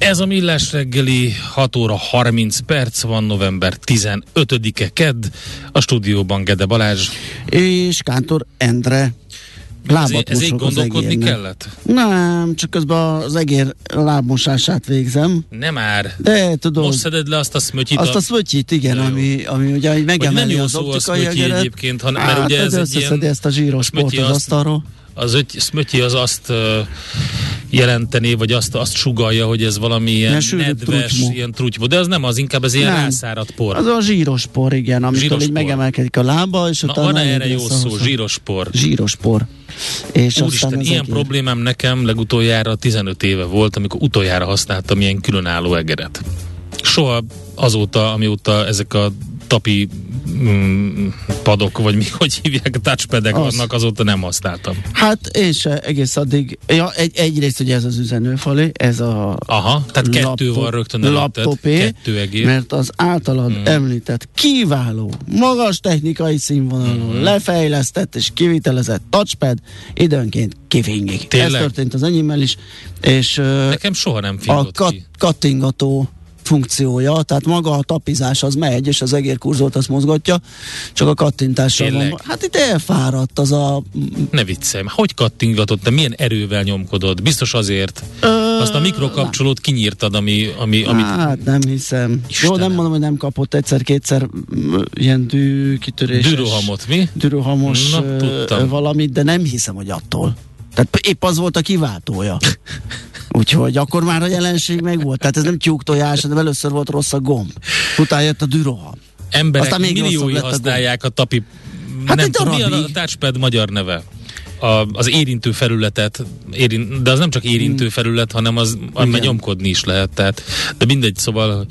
Ez a Millás reggeli 6 óra 30 perc van, november 15-e kedd, a stúdióban Gede Balázs. És Kántor Endre. Lábat ez, ez így gondolkodni kellett? Nem, csak közben az egér lábmosását végzem. Nem már. De tudod. Most szeded le azt a szmötyit. Azt a szmötyit, igen, ami, ami ugye megemeli az optikai egeret. egyébként, hanem, mert ugye ez egy ilyen... ezt a zsíros port az asztalról az öty, szmötyi az azt jelenteni, vagy azt, azt sugalja, hogy ez valami ilyen nedves, trutymó. ilyen trutymó. De az nem az, inkább ez ilyen nem. rászáradt por. Az a zsíros por, igen, amitől zsíros így por. megemelkedik a lába, és Na, van erre jó szó, zsíros por. Zsíros por. És Úristen, ilyen problémám nekem legutoljára 15 éve volt, amikor utoljára használtam ilyen különálló egeret. Soha azóta, amióta ezek a tapi mm, padok, vagy mi, hogy hívják, touchpadek az. vannak, azóta nem használtam. Hát én se egész addig, ja, egy, egyrészt ugye ez az üzenőfali, ez a Aha, tehát laptop, kettő van rögtön laptopé, kettő egész. mert az általad hmm. említett kiváló, magas technikai színvonalú, hmm. lefejlesztett és kivitelezett touchpad időnként kifingik. Ez történt az enyémmel is, és Nekem soha nem a kat- ki. kattingató funkciója, tehát maga a tapizás az megy, és az egérkurzort azt mozgatja, csak a kattintással Tényleg? van. Hát itt elfáradt az a... Ne viccelj, hogy kattingatott, de milyen erővel nyomkodod? Biztos azért. Ö... Azt a mikrokapcsolót kinyírtad, ami, ami, amit... Hát nem hiszem. Istenem. Jó, nem mondom, hogy nem kapott egyszer-kétszer ilyen dű kitöréses... Dűrohamot, mi? Dűrohamos Na, valamit, de nem hiszem, hogy attól. Tehát épp az volt a kiváltója. Úgyhogy akkor már a jelenség meg volt. Tehát ez nem tyúktojás, hanem először volt rossz a gomb. Utána jött a düroha. Emberek Aztán még milliói használják a, a tapi... Hát nem tudom, mi a touchpad magyar neve? A, az érintő felületet, érint, de az nem csak érintő hmm. felület, hanem az, amiben nyomkodni is lehet. Tehát, de mindegy, szóval,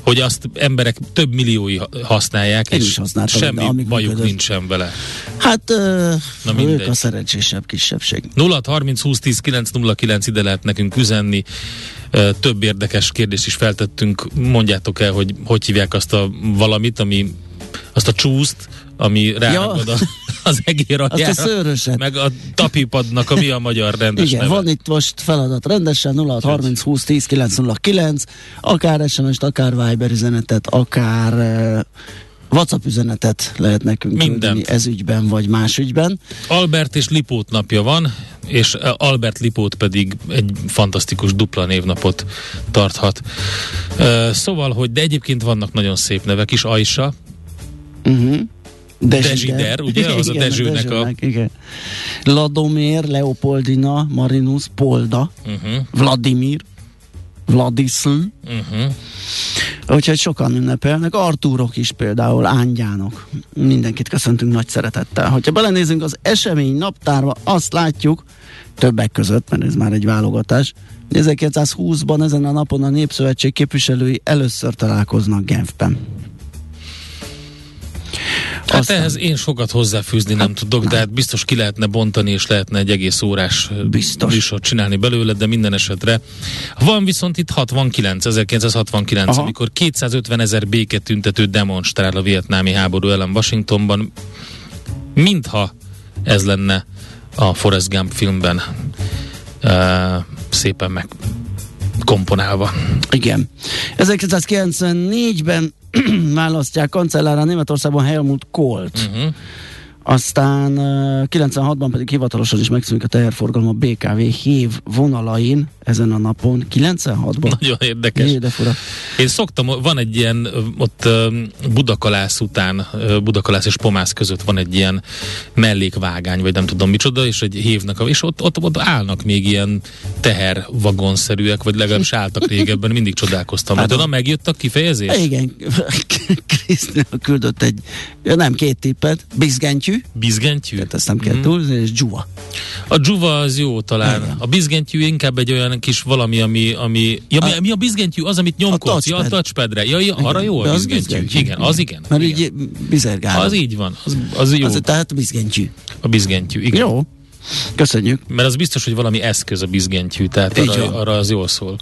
hogy azt emberek több milliói használják, Én és semmi bajuk között. nincsen vele. Hát, uh, Na mindegy. ők a szerencsésebb kisebbség. 0 30 20 10 909 ide lehet nekünk üzenni. Több érdekes kérdést is feltettünk. Mondjátok el, hogy hogy hívják azt a valamit, ami azt a csúszt, ami ráragad ja. az egér aljára, Azt a szőröset. meg a tapipadnak a mi a magyar rendes Igen, neve. van itt most feladat rendesen 0630 20 10 909, akár SMS-t, akár Viber üzenetet, akár uh, WhatsApp üzenetet lehet nekünk Mindent. ez ügyben vagy más ügyben. Albert és Lipót napja van, és Albert Lipót pedig egy fantasztikus dupla névnapot tarthat. Uh, szóval, hogy de egyébként vannak nagyon szép nevek is, Aisha, uh-huh. Dezsider, ugye? Az igen, a Dezsőnek a... Igen. Ladomir, Leopoldina, Marinus, Polda, uh-huh. Vladimir, Vladisl. Uh-huh. Úgyhogy sokan ünnepelnek, Artúrok is például, ángyánok. Mindenkit köszöntünk nagy szeretettel. Hogyha belenézünk az esemény naptárba, azt látjuk, többek között, mert ez már egy válogatás, 1920-ban ezen a napon a Népszövetség képviselői először találkoznak Genfben. Hát Aztán... ehhez én sokat hozzáfűzni nem hát, tudok, de hát biztos ki lehetne bontani, és lehetne egy egész órás biztos. műsort csinálni belőle, de minden esetre. Van viszont itt 69, 1969, Aha. amikor 250 ezer béketüntető demonstrál a vietnámi háború ellen Washingtonban, mintha ez lenne a Forrest Gump filmben uh, szépen meg komponálva. Igen. 1994-ben választják kancellára Németországban Helmut Kohlt. Uh-huh. Aztán uh, 96-ban pedig hivatalosan is megszűnik a teherforgalom a BKV hév vonalain ezen a napon. 96-ban? Nagyon érdekes. Jé, de fura. Én szoktam, van egy ilyen, ott Budakalász után, Budakalász és Pomász között van egy ilyen mellékvágány, vagy nem tudom micsoda, és egy hívnak, és ott, ott, ott állnak még ilyen tehervagonszerűek, vagy legalábbis álltak régebben, mindig csodálkoztam. Hát, oda megjött a kifejezés? Igen, Krisztina küldött egy, nem két tippet, bizgentyű. Bizgentyű? Tehát ezt nem kell mm. túlzni, és dzsuva. A dzsuva az jó talán. Igen. A bizgentyű inkább egy olyan kis valami, ami, ami ja, a, mi, a bizgentyű? Az, amit nyomkodsz, a, ja, a touchpadre. Ja, ja, arra jó a bizgentyű. bizgentyű. Igen, az igen. Mert igen. így bizergál. Az így van, az, az jó. Az, tehát a bizgentyű. A bizgentyű, igen. Jó. Köszönjük. Mert az biztos, hogy valami eszköz a bizgentyű, tehát arra, arra az jól szól.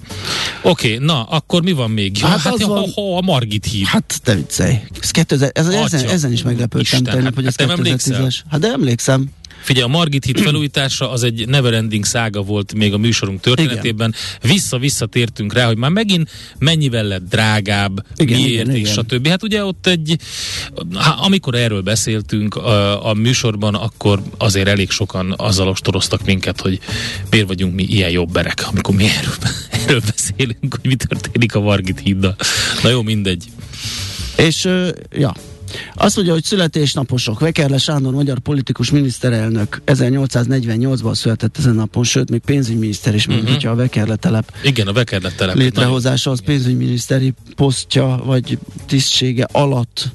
Oké, okay, na, akkor mi van még? Ja, hát, hát ja, van... ha, ha, a Margit hív. Hát te viccelj. Ez 2000, ez, ezen, ezen is meglepődtem tegnap, hogy ez hát 2010-es. Hát de emlékszem. Figyelj, a Margit hit felújítása az egy neverending szága volt még a műsorunk történetében. Vissza-vissza tértünk rá, hogy már megint mennyivel lett drágább, igen, miért, igen, és igen. stb. Hát ugye ott egy, amikor erről beszéltünk a, a műsorban, akkor azért elég sokan azzal ostoroztak minket, hogy miért vagyunk mi ilyen jobberek, amikor mi erről, erről beszélünk, hogy mi történik a Margit híddal. Na jó, mindegy. És, uh, ja, azt mondja, hogy születésnaposok. Vekerle Sándor, magyar politikus miniszterelnök 1848-ban született ezen napon, sőt, még pénzügyminiszter is, uh-huh. hogyha a Vekerle telep. Igen, a Vekerle telep. Létrehozása az pénzügyminiszteri posztja vagy tisztsége alatt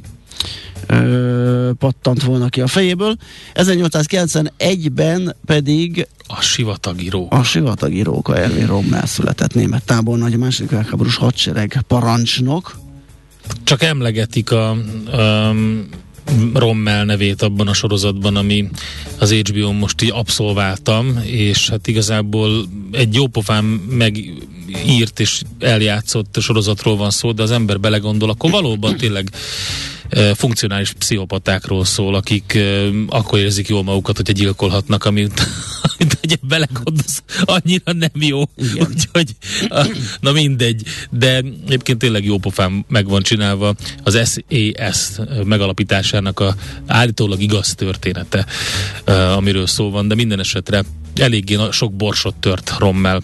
ö, pattant volna ki a fejéből. 1891-ben pedig a sivatagi rók. A sivatagi róka Ervin Rommel született német tábornagy, a második világháborús hadsereg parancsnok, csak emlegetik a, a Rommel nevét abban a sorozatban, ami az HBO most így abszolváltam, és hát igazából egy jópofán megírt és eljátszott sorozatról van szó, de az ember belegondol, akkor valóban tényleg funkcionális pszichopatákról szól, akik akkor érzik jól magukat, hogyha gyilkolhatnak, amit, amit ugye belegondolsz, annyira nem jó. Úgyhogy, na mindegy. De egyébként tényleg jó pofán meg van csinálva az SES megalapításának a állítólag igaz története, amiről szó van, de minden esetre eléggé sok borsot tört Rommel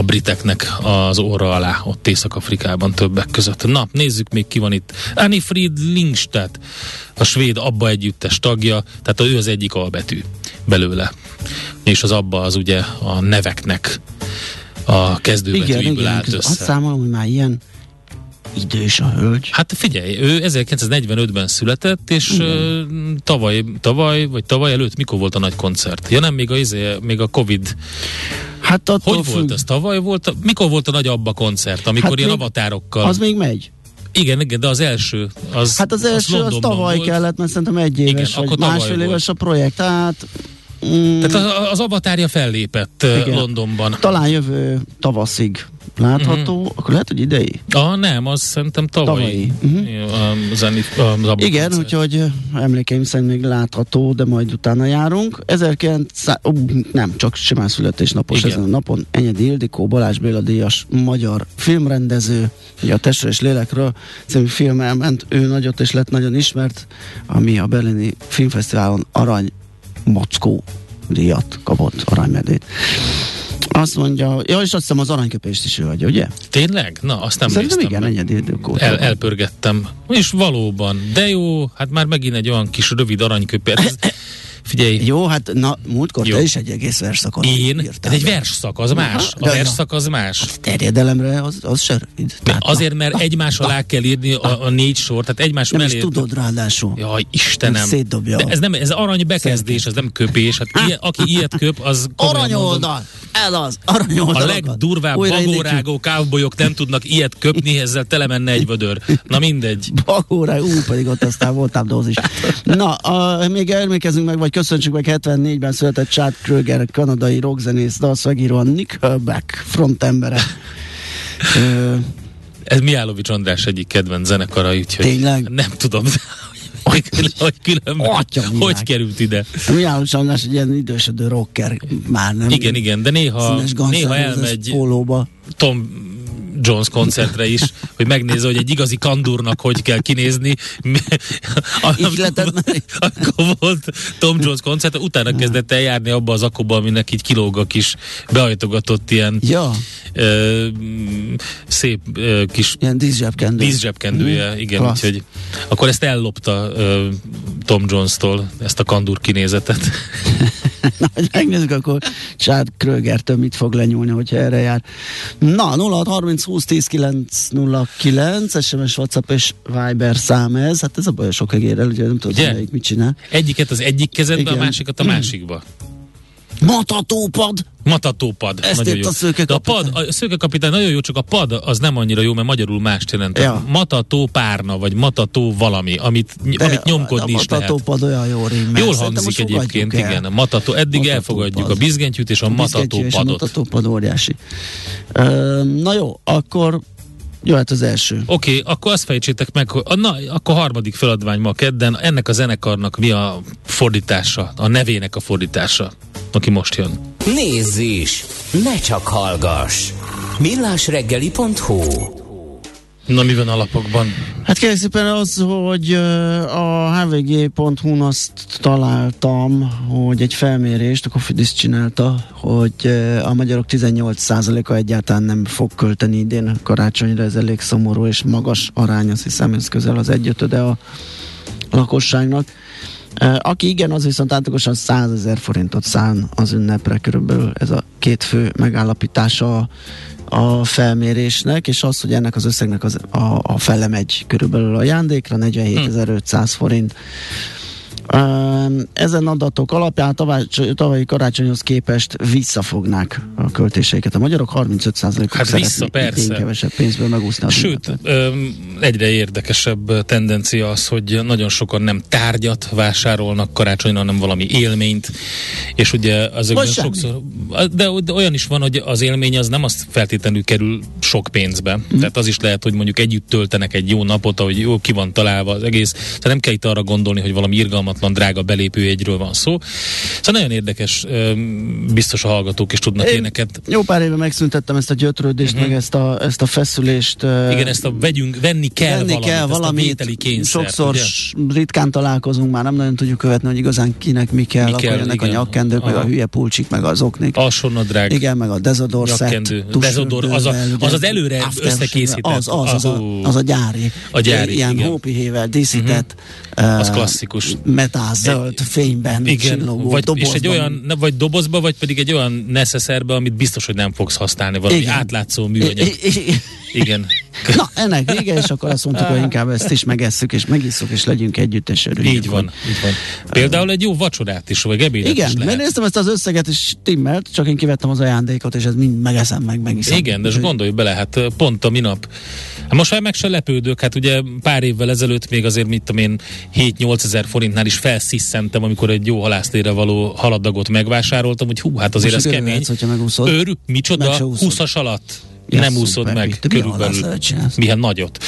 a briteknek az óra alá, ott Észak-Afrikában többek között. Na, nézzük még ki van itt. Anifrid Lingstedt, a svéd Abba együttes tagja, tehát ő az egyik albetű belőle. És az Abba az ugye a neveknek a kezdőbetűiből állt össze. Azt számolom, hogy már ilyen idős a hölgy. Hát figyelj, ő 1945-ben született, és uh, tavaly, tavaly, vagy tavaly előtt mikor volt a nagy koncert? Ja nem, még a, izé, még a Covid Hát Hogy függ... volt ez? Tavaly volt? Mikor volt a nagy Abba koncert? Amikor hát ilyen avatárokkal... Az még megy. Igen, igen, de az első az Hát az első az, az tavaly volt. kellett, mert szerintem egy éves igen, vagy másfél éves a projekt. Tehát Mm. Tehát az, az avatárja fellépett Igen. Londonban. Talán jövő tavaszig látható, uh-huh. akkor lehet, hogy idei? Ah, nem, az szerintem tavalyi. tavalyi. Uh-huh. Az, az Igen, úgyhogy emlékeim szerint még látható, de majd utána járunk. 1900, uh, nem, csak simán születésnapos Igen. ezen a napon. Enyedi Ildikó, Balázs Béla díjas magyar filmrendező, ugye a Testről és Lélekről című film elment, ő nagyot és lett nagyon ismert, ami a Berlini Filmfesztiválon arany Mockó díjat kapott aránymedét. Azt mondja, ja, és azt hiszem az aranyköpést is ő adja, ugye? Tényleg? Na, azt nem Szerintem igen, egyedi El, elpörgettem. És valóban, de jó, hát már megint egy olyan kis rövid aranyköpés. Figyelj. Jó, hát na, múltkor Jó. te is egy egész versszakot Én? Írtál. Ez egy versszak, az más. A versszak az más. A terjedelemre az, az se rövid. Tehát, azért, mert na, egymás na, alá kell írni a, a négy sor, tehát egymás nem mellé. Nem tudod ráadásul. Jaj, Istenem. Szétdobja. De ez nem, ez arany bekezdés, ez nem köpés. Hát ilyen, aki ilyet köp, az Aranyoldal! Ez az, aranyoldal. A legdurvább bagórágó kávbolyok nem tudnak ilyet köpni, ezzel tele menne egy vödör. Na mindegy. Bagórágó, ú, pedig ott aztán voltál dózis. Na, a, még emlékezünk meg, vagy köszöntsük meg 74-ben született Chad Kröger, kanadai rockzenész, dalszagíró, a Nickelback frontembere. Ez Miálovics András egyik kedvenc zenekara, úgyhogy Tényleg? nem tudom, hogy, hogy különben, Atya, hogy került ide. Miálovics András egy ilyen idősödő rocker, már nem. Igen, igen, de néha, néha elmegy pólóba. Tom Jones koncertre is, hogy megnézze, hogy egy igazi kandúrnak hogy kell kinézni. amikor, amikor volt Tom Jones koncert, utána kezdett el járni abba az akuba, aminek így kilóg a kis beajtogatott ilyen ja. ö, szép ö, kis ilyen díszsebkendő. díszsebkendője, mm. igen, Klassz. úgyhogy akkor ezt ellopta ö, Tom Jones-tól, ezt a kandúr kinézetet. Na, hogy megnézzük, akkor Chad Krögertől mit fog lenyúlni, hogyha erre jár. Na, 0630 20 10 909, SMS, WhatsApp és Viber szám ez. Hát ez a baj sok egérrel, ugye nem tudom, hogy mit csinál. Egyiket az egyik kezedbe, Igen. a másikat a másikba. Matatópad! Matatópad. Ezt nagyon jó. a szőkekapitány. A pad, a szőkekapitány nagyon jó, csak a pad az nem annyira jó, mert magyarul mást jelent. Ja. Matató párna, vagy matató valami, amit, De amit nyomkodni is lehet. Matatópad olyan jó rím. Jól hangzik egyébként, el. igen. A matató, eddig matató elfogadjuk pad. a bizgentyűt és a, a matatópadot. A matatópad óriási. Uh, na jó, akkor Jöhet az első. Oké, okay, akkor azt fejtsétek meg, hogy na, akkor harmadik feladvány ma kedden, ennek a zenekarnak mi a fordítása, a nevének a fordítása, aki most jön. Nézz is! Ne csak hallgass! millásreggeli.hu Na, mi van alapokban? Hát kérlek szépen az, hogy a hvg.hu-n azt találtam, hogy egy felmérést, a Cofidis csinálta, hogy a magyarok 18%-a egyáltalán nem fog költeni idén karácsonyra, ez elég szomorú és magas arány, azt hiszem ez közel az egyötöde a lakosságnak. Aki igen, az viszont átlagosan 100 ezer forintot szán az ünnepre, körülbelül ez a két fő megállapítása a felmérésnek, és az, hogy ennek az összegnek az, a, a fele megy körülbelül a jándékra, 47.500 forint ezen adatok alapján tavaly, tavalyi karácsonyhoz képest visszafognák a költéseiket. A magyarok 35%-uk hát vissza, persze. kevesebb pénzből megúszni Sőt, egyre érdekesebb tendencia az, hogy nagyon sokan nem tárgyat vásárolnak karácsonyra, hanem valami élményt, és ugye azokban sokszor, de, de olyan is van, hogy az élmény az nem azt feltétlenül kerül sok pénzbe. Mm. Tehát az is lehet, hogy mondjuk együtt töltenek egy jó napot, ahogy jó ki van találva az egész. Tehát nem kell itt arra gondolni, hogy valami irgalmat irgalmatlan drága belépőjegyről van szó. Szóval nagyon érdekes, biztos a hallgatók is tudnak Én éneket. Jó pár éve megszüntettem ezt a gyötrődést, uh-huh. meg ezt a, ezt a feszülést. Igen, ezt a vegyünk, venni kell venni valamit, kell valamit, a kényszert, Sokszor ugye? ritkán találkozunk, már nem nagyon tudjuk követni, hogy igazán kinek mi kell, mi kell akkor jönnek igen. a nyakkendők, Aha. meg a hülye pulcsik, meg az oknik. Alsónadrág. Igen, meg a dezodor set, Dezodor, az, a, az az előre összekészített. Az, az, az, a, az a gyári. A gyári, Ilyen hópihével díszített. Uh-huh. Az klasszikus. Metál zöld fényben Igen, vagy, dobozban. És egy olyan, vagy dobozba, vagy pedig egy olyan neszeszerbe, amit biztos, hogy nem fogsz használni, valami Igen. átlátszó műanyag. Igen. Na, ennek vége, és akkor azt mondtuk, hogy inkább ezt is megesszük, és megisszuk, és legyünk együtt, és örüljünk. Így van, így van. Például egy jó vacsorát is, vagy ebédet Igen, is lehet. mert néztem ezt az összeget, és timmelt, csak én kivettem az ajándékot, és ez mind megeszem, meg megiszom. Igen, de most gondolj bele, hát pont a minap. Hát most már meg se lepődök, hát ugye pár évvel ezelőtt még azért, mit tudom én, 7-8 ezer forintnál is felsziszentem, amikor egy jó halászlére való haladagot megvásároltam, hogy hú, hát azért most ez kemény. Lehetsz, Őr, micsoda, 20-as alatt Ja, nem úszod meg Te körülbelül. Milyen nagyot.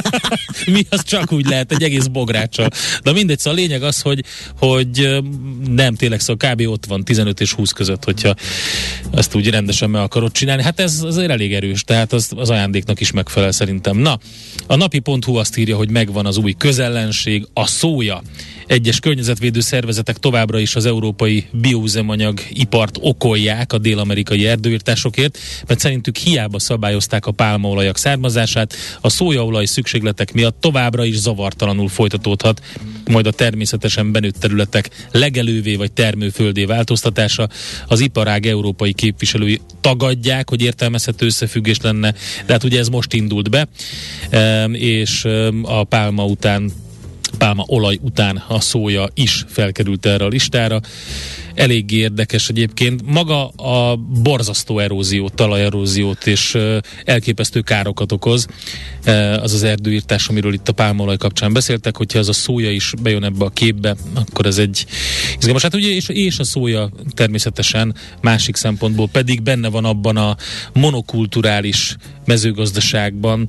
mi az csak úgy lehet, egy egész bográccsal. De mindegy, szóval a lényeg az, hogy, hogy nem tényleg, szóval kb. ott van 15 és 20 között, hogyha ezt úgy rendesen meg akarod csinálni. Hát ez azért elég erős, tehát az, az ajándéknak is megfelel szerintem. Na, a napi.hu azt írja, hogy megvan az új közellenség, a szója. Egyes környezetvédő szervezetek továbbra is az európai bioüzemanyag ipart okolják a dél-amerikai erdőírtásokért, mert szerintük hiába szabályozták a pálmaolajak származását, a szójaolaj szükségletek miatt továbbra is zavartalanul folytatódhat, majd a természetesen benőtt területek legelővé vagy termőföldé változtatása. Az iparág európai képviselői tagadják, hogy értelmezhető összefüggés lenne, de hát ugye ez most indult be, és a pálma után pálma olaj után a szója is felkerült erre a listára. Elég érdekes egyébként. Maga a borzasztó eróziót, talajeróziót és elképesztő károkat okoz. Az az erdőírtás, amiről itt a pálmaolaj kapcsán beszéltek, hogyha ez a szója is bejön ebbe a képbe, akkor ez egy izgalmas. Hát ugye, és, és a szója természetesen másik szempontból pedig benne van abban a monokulturális mezőgazdaságban,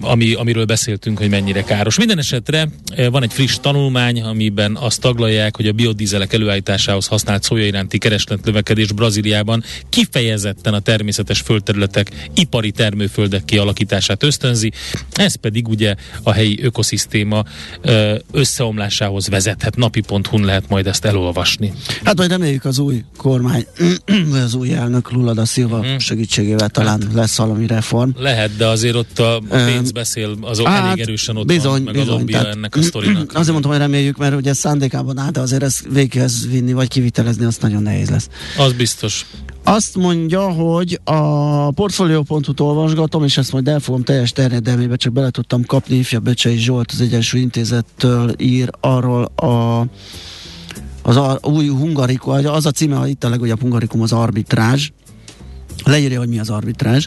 ami, amiről beszéltünk, hogy mennyire káros. Minden esetre van egy friss tanulmány, amiben azt taglalják, hogy a biodízelek előállításához használt szója iránti kereslet növekedés Brazíliában kifejezetten a természetes földterületek ipari termőföldek kialakítását ösztönzi, ez pedig ugye a helyi ökoszisztéma összeomlásához vezethet. Napi.hu-n lehet majd ezt elolvasni. Hát majd reméljük az új kormány, az új elnök Lula da Silva mm. segítségével talán lesz valami reform. Lehet, de azért ott a, pénz beszél, az hát, elég erősen ott bizony, van, meg bizony, a lobbia ennek a sztorinak. Azért mondtam, hogy reméljük, mert ugye szándékában áll, de azért ezt véghez vinni, vagy kivitelezni, azt nagyon nehéz lesz. Az biztos. Azt mondja, hogy a portfolio.hu-t olvasgatom, és ezt majd el fogom teljes terjedelmébe, csak bele tudtam kapni, ifja Becsei Zsolt az Egyensúly Intézettől ír arról a az a, új hungarikum, az a címe, itt a legújabb hungarikum az arbitrázs, leírja, hogy mi az arbitrázs,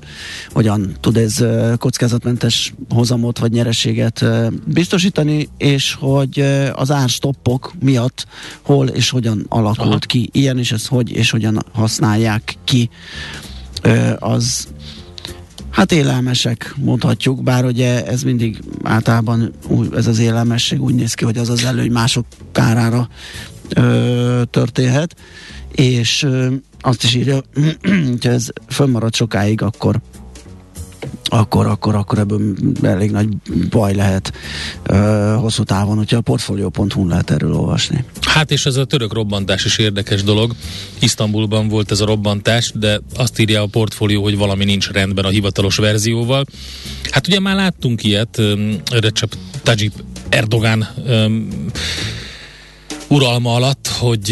hogyan tud ez kockázatmentes hozamot vagy nyereséget biztosítani, és hogy az árstoppok miatt hol és hogyan alakult Aha. ki. Ilyen is ez hogy és hogyan használják ki. Az Hát élelmesek, mondhatjuk, bár ugye ez mindig általában ez az élelmesség úgy néz ki, hogy az az előny mások kárára ö, történhet, és azt is írja, hogy ez fönnmarad sokáig, akkor akkor, akkor, akkor ebből elég nagy baj lehet ö, hosszú távon, hogyha a portfolio.hu lehet erről olvasni. Hát és ez a török robbantás is érdekes dolog. Isztambulban volt ez a robbantás, de azt írja a portfólió, hogy valami nincs rendben a hivatalos verzióval. Hát ugye már láttunk ilyet, Recep Tajip Erdogan uralma alatt, hogy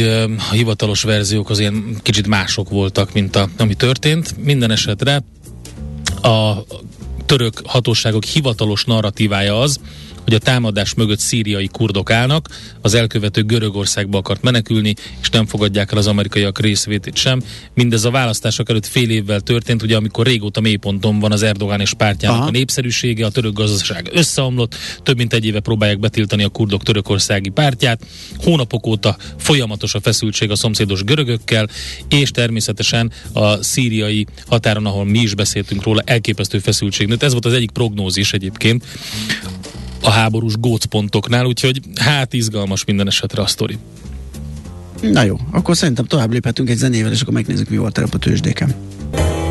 a hivatalos verziók az ilyen kicsit mások voltak, mint a, ami történt. Minden esetre a török hatóságok hivatalos narratívája az, hogy a támadás mögött szíriai kurdok állnak, az elkövető Görögországba akart menekülni, és nem fogadják el az amerikaiak részvétét sem. Mindez a választások előtt fél évvel történt, ugye amikor régóta mélyponton van az Erdogán és pártjának Aha. a népszerűsége, a török gazdaság összeomlott, több mint egy éve próbálják betiltani a kurdok törökországi pártját, hónapok óta folyamatos a feszültség a szomszédos görögökkel, és természetesen a szíriai határon, ahol mi is beszéltünk róla, elképesztő feszültség nőtt. Ez volt az egyik prognózis egyébként a háborús gócpontoknál, úgyhogy hát izgalmas minden esetre a sztori. Na jó, akkor szerintem tovább léphetünk egy zenével, és akkor megnézzük, mi volt a tőzsdéken.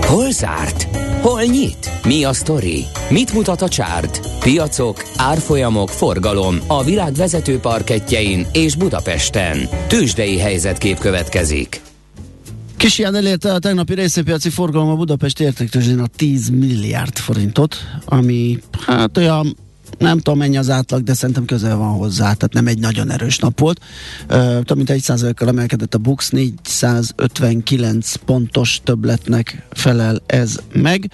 Hol zárt? Hol nyit? Mi a sztori? Mit mutat a csárt? Piacok, árfolyamok, forgalom a világ vezető parketjein és Budapesten. Tőzsdei helyzetkép következik. Kis ilyen elérte a tegnapi részépiaci forgalom a Budapest értéktőzsdén a 10 milliárd forintot, ami hát olyan nem tudom mennyi az átlag, de szerintem közel van hozzá, tehát nem egy nagyon erős nap volt. Uh, több mint egy százalékkal emelkedett a Bux, 459 pontos többletnek felel ez meg,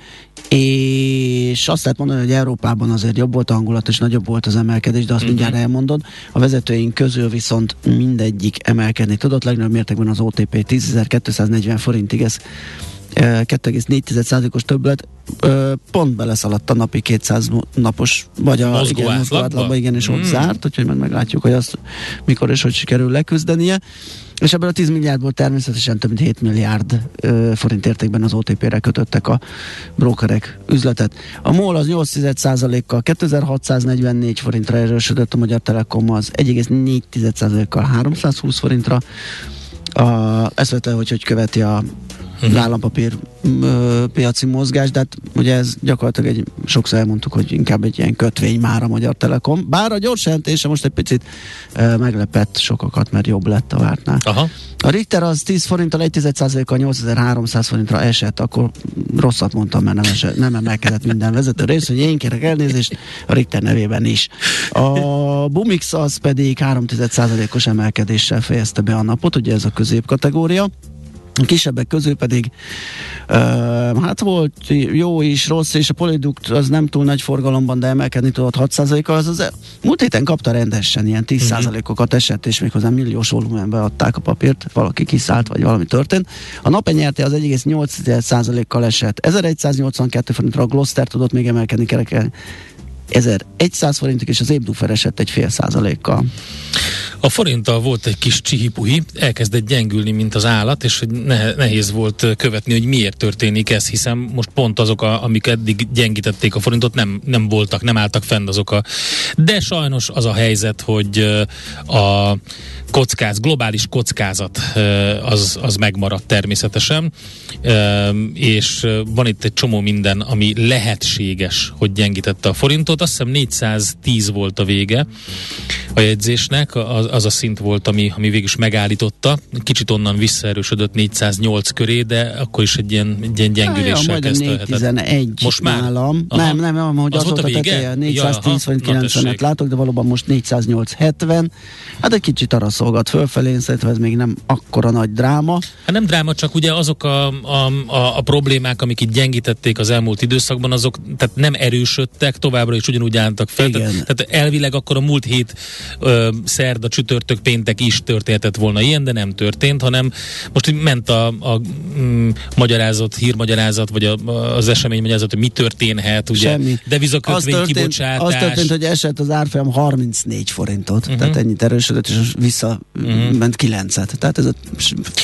és azt lehet mondani, hogy Európában azért jobb volt a hangulat, és nagyobb volt az emelkedés, de azt mm-hmm. mindjárt elmondod. A vezetőink közül viszont mindegyik emelkedni tudott, legnagyobb mértékben az OTP 10.240 forintig, ez 2,4%-os többlet, pont beleszaladt a napi 200 napos, vagy a mozgó igen, átlagba, igen, és ott zárt, úgyhogy majd meglátjuk, hogy azt mikor és hogy sikerül leküzdenie. És ebből a 10 milliárdból természetesen több mint 7 milliárd ö, forint értékben az OTP-re kötöttek a brokerek üzletet. A MOL az 8,1%-kal 2644 forintra erősödött, a Magyar Telekom az 1,4%-kal 320 forintra, a, ezt vette, hogy hogy követi a uh-huh. állampapír ö, piaci mozgás, de hát ugye ez gyakorlatilag egy, sokszor elmondtuk, hogy inkább egy ilyen kötvény már a Magyar Telekom. Bár a gyors jelentése most egy picit ö, meglepett sokakat, mert jobb lett a vártnál. Aha. A Richter az 10 forinttal 1 a 8300 forintra esett, akkor rosszat mondtam, mert nem, esett, nem emelkedett minden vezető rész, hogy én kérek elnézést a Richter nevében is. A Bumix az pedig 3 os emelkedéssel fejezte be a napot, ugye ez a középkategória. A kisebbek közül pedig uh, hát volt jó is, rossz, és a Polyduct az nem túl nagy forgalomban, de emelkedni tudott 6%-kal, az, az múlt héten kapta rendesen, ilyen 10%-okat esett, és méghozzá milliós volumenbe adták a papírt, valaki kiszállt, vagy valami történt. A nape nyerte az 1,8%-kal esett, 1182 forintra a Gloster tudott még emelkedni kerekelni 1100 forintig, és az Ébdufer esett egy fél százalékkal. A forinttal volt egy kis csihipuhi, elkezdett gyengülni, mint az állat, és nehéz volt követni, hogy miért történik ez, hiszen most pont azok, a, amik eddig gyengítették a forintot, nem, nem voltak, nem álltak fenn azok a... De sajnos az a helyzet, hogy a kockáz, globális kockázat az, az megmaradt természetesen, és van itt egy csomó minden, ami lehetséges, hogy gyengítette a forintot. Azt hiszem 410 volt a vége a jegyzésnek, az, az a szint volt, ami, ami végül is megállította. Kicsit onnan visszaerősödött 408 köré, de akkor is egy ilyen, egy ilyen gyengüléssel kezdte. 411 most már? nálam. Aha. Nem, nem, nem, hogy az, az volt a, teteje, 410 vagy 90-et látok, de valóban most 408 70. Hát egy kicsit arra szolgat fölfelé, én szerintem ez még nem akkora nagy dráma. Hát nem dráma, csak ugye azok a, a, a, a problémák, amik itt gyengítették az elmúlt időszakban, azok tehát nem erősödtek, továbbra is ugyanúgy álltak fel. Igen. Tehát, tehát elvileg akkor a múlt hét ö, szerda, csütörtök, péntek is történhetett volna ilyen, de nem történt, hanem most ment a, a mm, magyarázat, hírmagyarázat, vagy a, az esemény magyarázat, hogy mi történhet, ugye Semmi. devizakötvény az történt, kibocsátás. Az történt, hogy esett az árfolyam 34 forintot, uh-huh. tehát ennyit erősödött, és vissza uh-huh. ment 9-et. Tehát ez a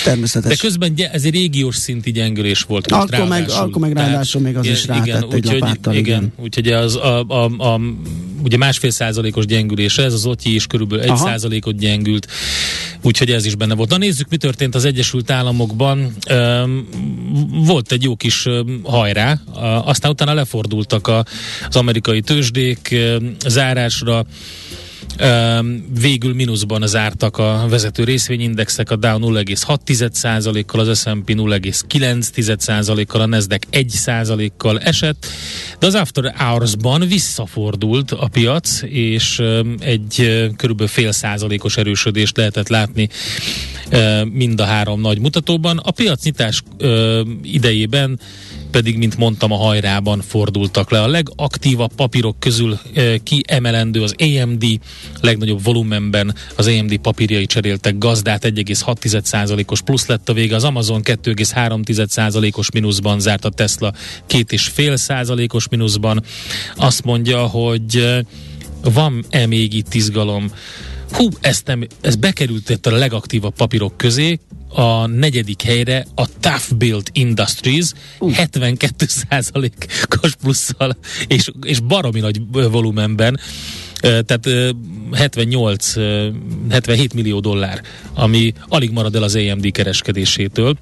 természetes. De közben ez egy régiós szinti gyengülés volt. Most akkor, meg, akkor meg ráadásul még az is rátett igen, egy úgy, lapáttal. Igen, igen. úgyhogy az a, a, a, ugye másfél százalékos gyengülés, ez az OTI is körülbelül egy százalékot gyengült, úgyhogy ez is benne volt. Na nézzük, mi történt az Egyesült Államokban. Um, volt egy jó kis hajrá, aztán utána lefordultak a, az amerikai tőzsdék zárásra, Végül mínuszban zártak a vezető részvényindexek, a Dow 0,6%-kal, az S&P 0,9%-kal, a Nasdaq 1%-kal esett, de az After Hours-ban visszafordult a piac, és egy körülbelül fél százalékos erősödést lehetett látni mind a három nagy mutatóban. A piacnyitás idejében pedig, mint mondtam, a hajrában fordultak le. A legaktívabb papírok közül e, kiemelendő az AMD, legnagyobb volumenben az AMD papírjai cseréltek gazdát, 1,6%-os plusz lett a vége, az Amazon 2,3%-os mínuszban zárt a Tesla 2,5%-os mínuszban. Azt mondja, hogy van-e még itt izgalom? Hú, ezt nem, ez bekerült itt a legaktívabb papírok közé, a negyedik helyre a Tough Build Industries uh. 72 os plusszal, és, és baromi nagy volumenben, tehát 78, 77 millió dollár, ami alig marad el az AMD kereskedésétől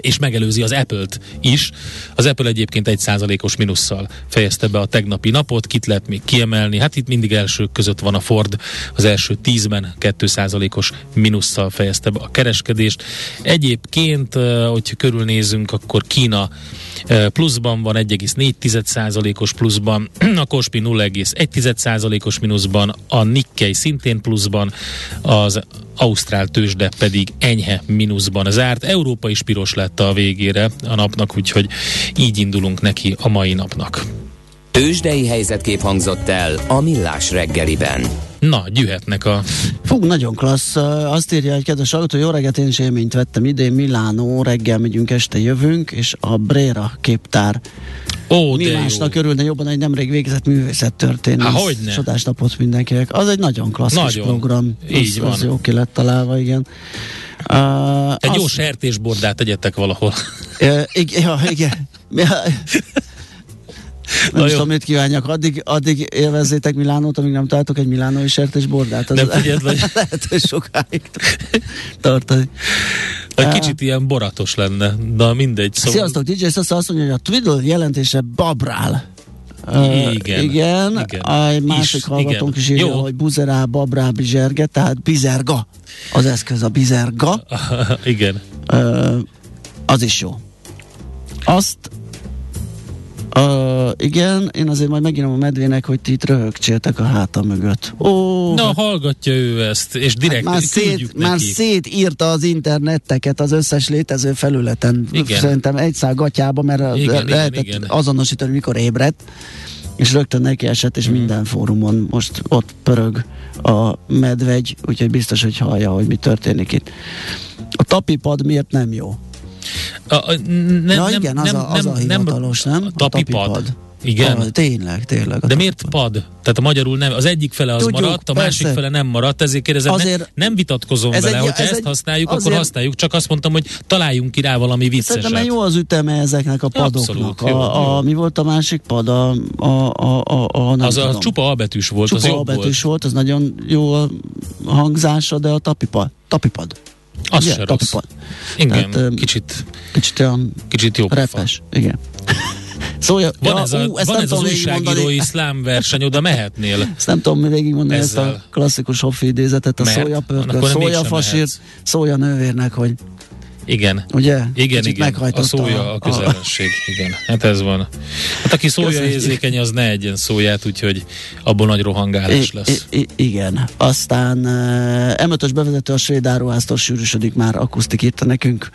és megelőzi az Apple-t is. Az Apple egyébként egy százalékos minusszal fejezte be a tegnapi napot, kit lehet még kiemelni? Hát itt mindig elsők között van a Ford, az első tízben 2 százalékos minusszal fejezte be a kereskedést. Egyébként, hogyha körülnézünk, akkor Kína pluszban van, 1,4%-os pluszban, a Kospi 0,1%-os mínuszban, a Nikkei szintén pluszban, az Ausztrál tőzsde pedig enyhe mínuszban zárt. Európa is piros lett a végére a napnak, úgyhogy így indulunk neki a mai napnak. Tőzsdei helyzetkép hangzott el a Millás reggeliben. Na, gyűhetnek a... Fú, nagyon klassz. Azt írja egy kedves hallgató, jó reggelt, én is élményt vettem idén, Milánó, reggel megyünk, este jövünk, és a Brera képtár Ó, Mi másnak jó. örülne jobban egy nemrég végzett művészettörténet. Há, hogyne. Csodás napot mindenkinek. Az egy nagyon klasszikus nagyon. program. Így az, van. Az jó ki lett találva, igen. Uh, egy az... jó sertésbordát tegyetek valahol. Uh, igen, ja, igen. Nem is tudom, mit kívánjak. Addig, addig élvezzétek Milánót, amíg nem találtok egy milánói sertésbordát. Az nem figyeld, vagy? lehet, hogy sokáig tartani. Egy kicsit ilyen boratos lenne, de mindegy. Szóval... Sziasztok, DJ Sassa azt mondja, hogy a Twiddle jelentése babrál. Uh, igen. igen. igen. A másik is, hallgatónk is írja, hogy buzerá, babrá, bizserge, tehát bizerga az eszköz, a bizerga. igen. Uh, az is jó. Azt Uh, igen, én azért majd megírom a medvének, hogy ti itt röhögcséltek a háta mögött. Ó, Na, hát, hallgatja ő ezt, és direkt hát már, szét, neki. már szétírta az internetteket az összes létező felületen. Igen. Szerintem egy szál gatyába, mert igen, lehetett igen, igen. azonosítani, mikor ébredt és rögtön neki esett, és hmm. minden fórumon most ott pörög a medvegy, úgyhogy biztos, hogy hallja, hogy mi történik itt. A tapipad miért nem jó? A, a, ne, ja, igen, nem, az, a, az nem, a hivatalos, nem? A tapipad. Igen? A, tényleg, tényleg. De miért pad? Tehát a magyarul nem, az egyik fele az Tudjuk, maradt, a persze. másik fele nem maradt, ezért kérdezem, Azért- ne, nem vitatkozom Ez vele, egy- hogyha ez ezt egy- használjuk, azért- akkor használjuk, csak azt mondtam, hogy találjunk ki rá valami Szerintem vicceset. jó az üteme ezeknek a padoknak. Abszolút, jó, a, a, mi volt a másik pad? A, a, a, a, a nem Az a tudom. csupa A betűs volt, az Csupa jobb betűs volt. volt, az nagyon jó a hangzása, de a tapipad. Tapipad. Az Ugye? se rossz. Tapipad. Igen, Tehát, kicsit, Kicsit olyan kicsit jobb. repes. Igen. Szója, Van ja, ez, a, ú, ezt van nem ez az tudom újságírói végigmondani. szlám verseny, oda mehetnél. Ezt nem tudom végigmondani ezt a klasszikus hoffi idézetet, a akkor mégsem szójafasírt, mehetsz. szója nővérnek, hogy Igen. ugye? Igen, Kicsit igen, a szója a közellenség, igen. Hát ez van. Hát aki szója Köszönjük. érzékeny, az ne egyen szóját, úgyhogy abból nagy rohangálás I- lesz. I- igen. Aztán uh, M5-ös bevezető a svéd áruháztól sűrűsödik már, akusztik írta nekünk.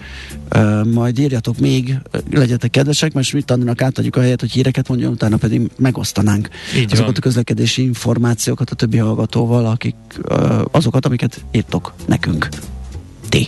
Uh, majd írjatok még, uh, legyetek kedvesek, mert mit tanulnak átadjuk a helyet, hogy híreket mondjon, utána pedig megosztanánk Így azokat van. a közlekedési információkat a többi hallgatóval, akik uh, azokat, amiket írtok nekünk. Ti.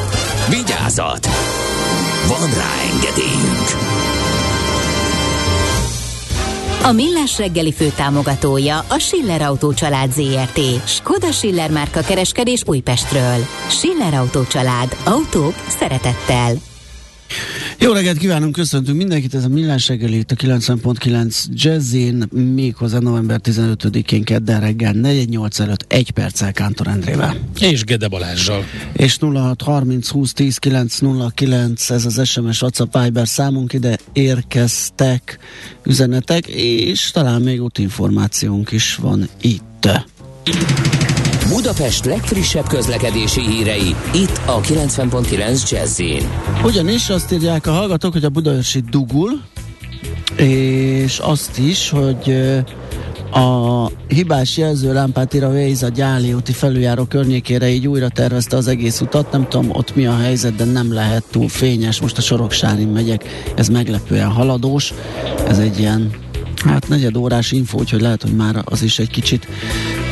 Vigyázat! Van rá engedélyünk! A Millás reggeli főtámogatója a Schiller Autó család ZRT. Skoda Schiller márka kereskedés Újpestről. Schiller Autó család. Autók szeretettel. Jó reggelt kívánunk, köszöntünk mindenkit, ez a Millás reggeli itt a 90.9 Jazzin, méghozzá november 15-én kedden reggel 4-8 előtt egy perccel Kántor Endrével. És Gede Balázsral. És 0630 20 10 909 ez az SMS WhatsApp Viber számunk, ide érkeztek üzenetek, és talán még útinformációnk is van itt. Budapest legfrissebb közlekedési hírei, itt a 90.9 Jazzin. Ugyanis azt írják a hallgatók, hogy a Budaörsi dugul, és azt is, hogy a hibás jelzőlámpát ír a Waze a Gyáli úti felüljáró környékére, így újra tervezte az egész utat. Nem tudom, ott mi a helyzet, de nem lehet túl fényes. Most a Soroksárin megyek, ez meglepően haladós. Ez egy ilyen, hát negyed órás info, úgyhogy lehet, hogy már az is egy kicsit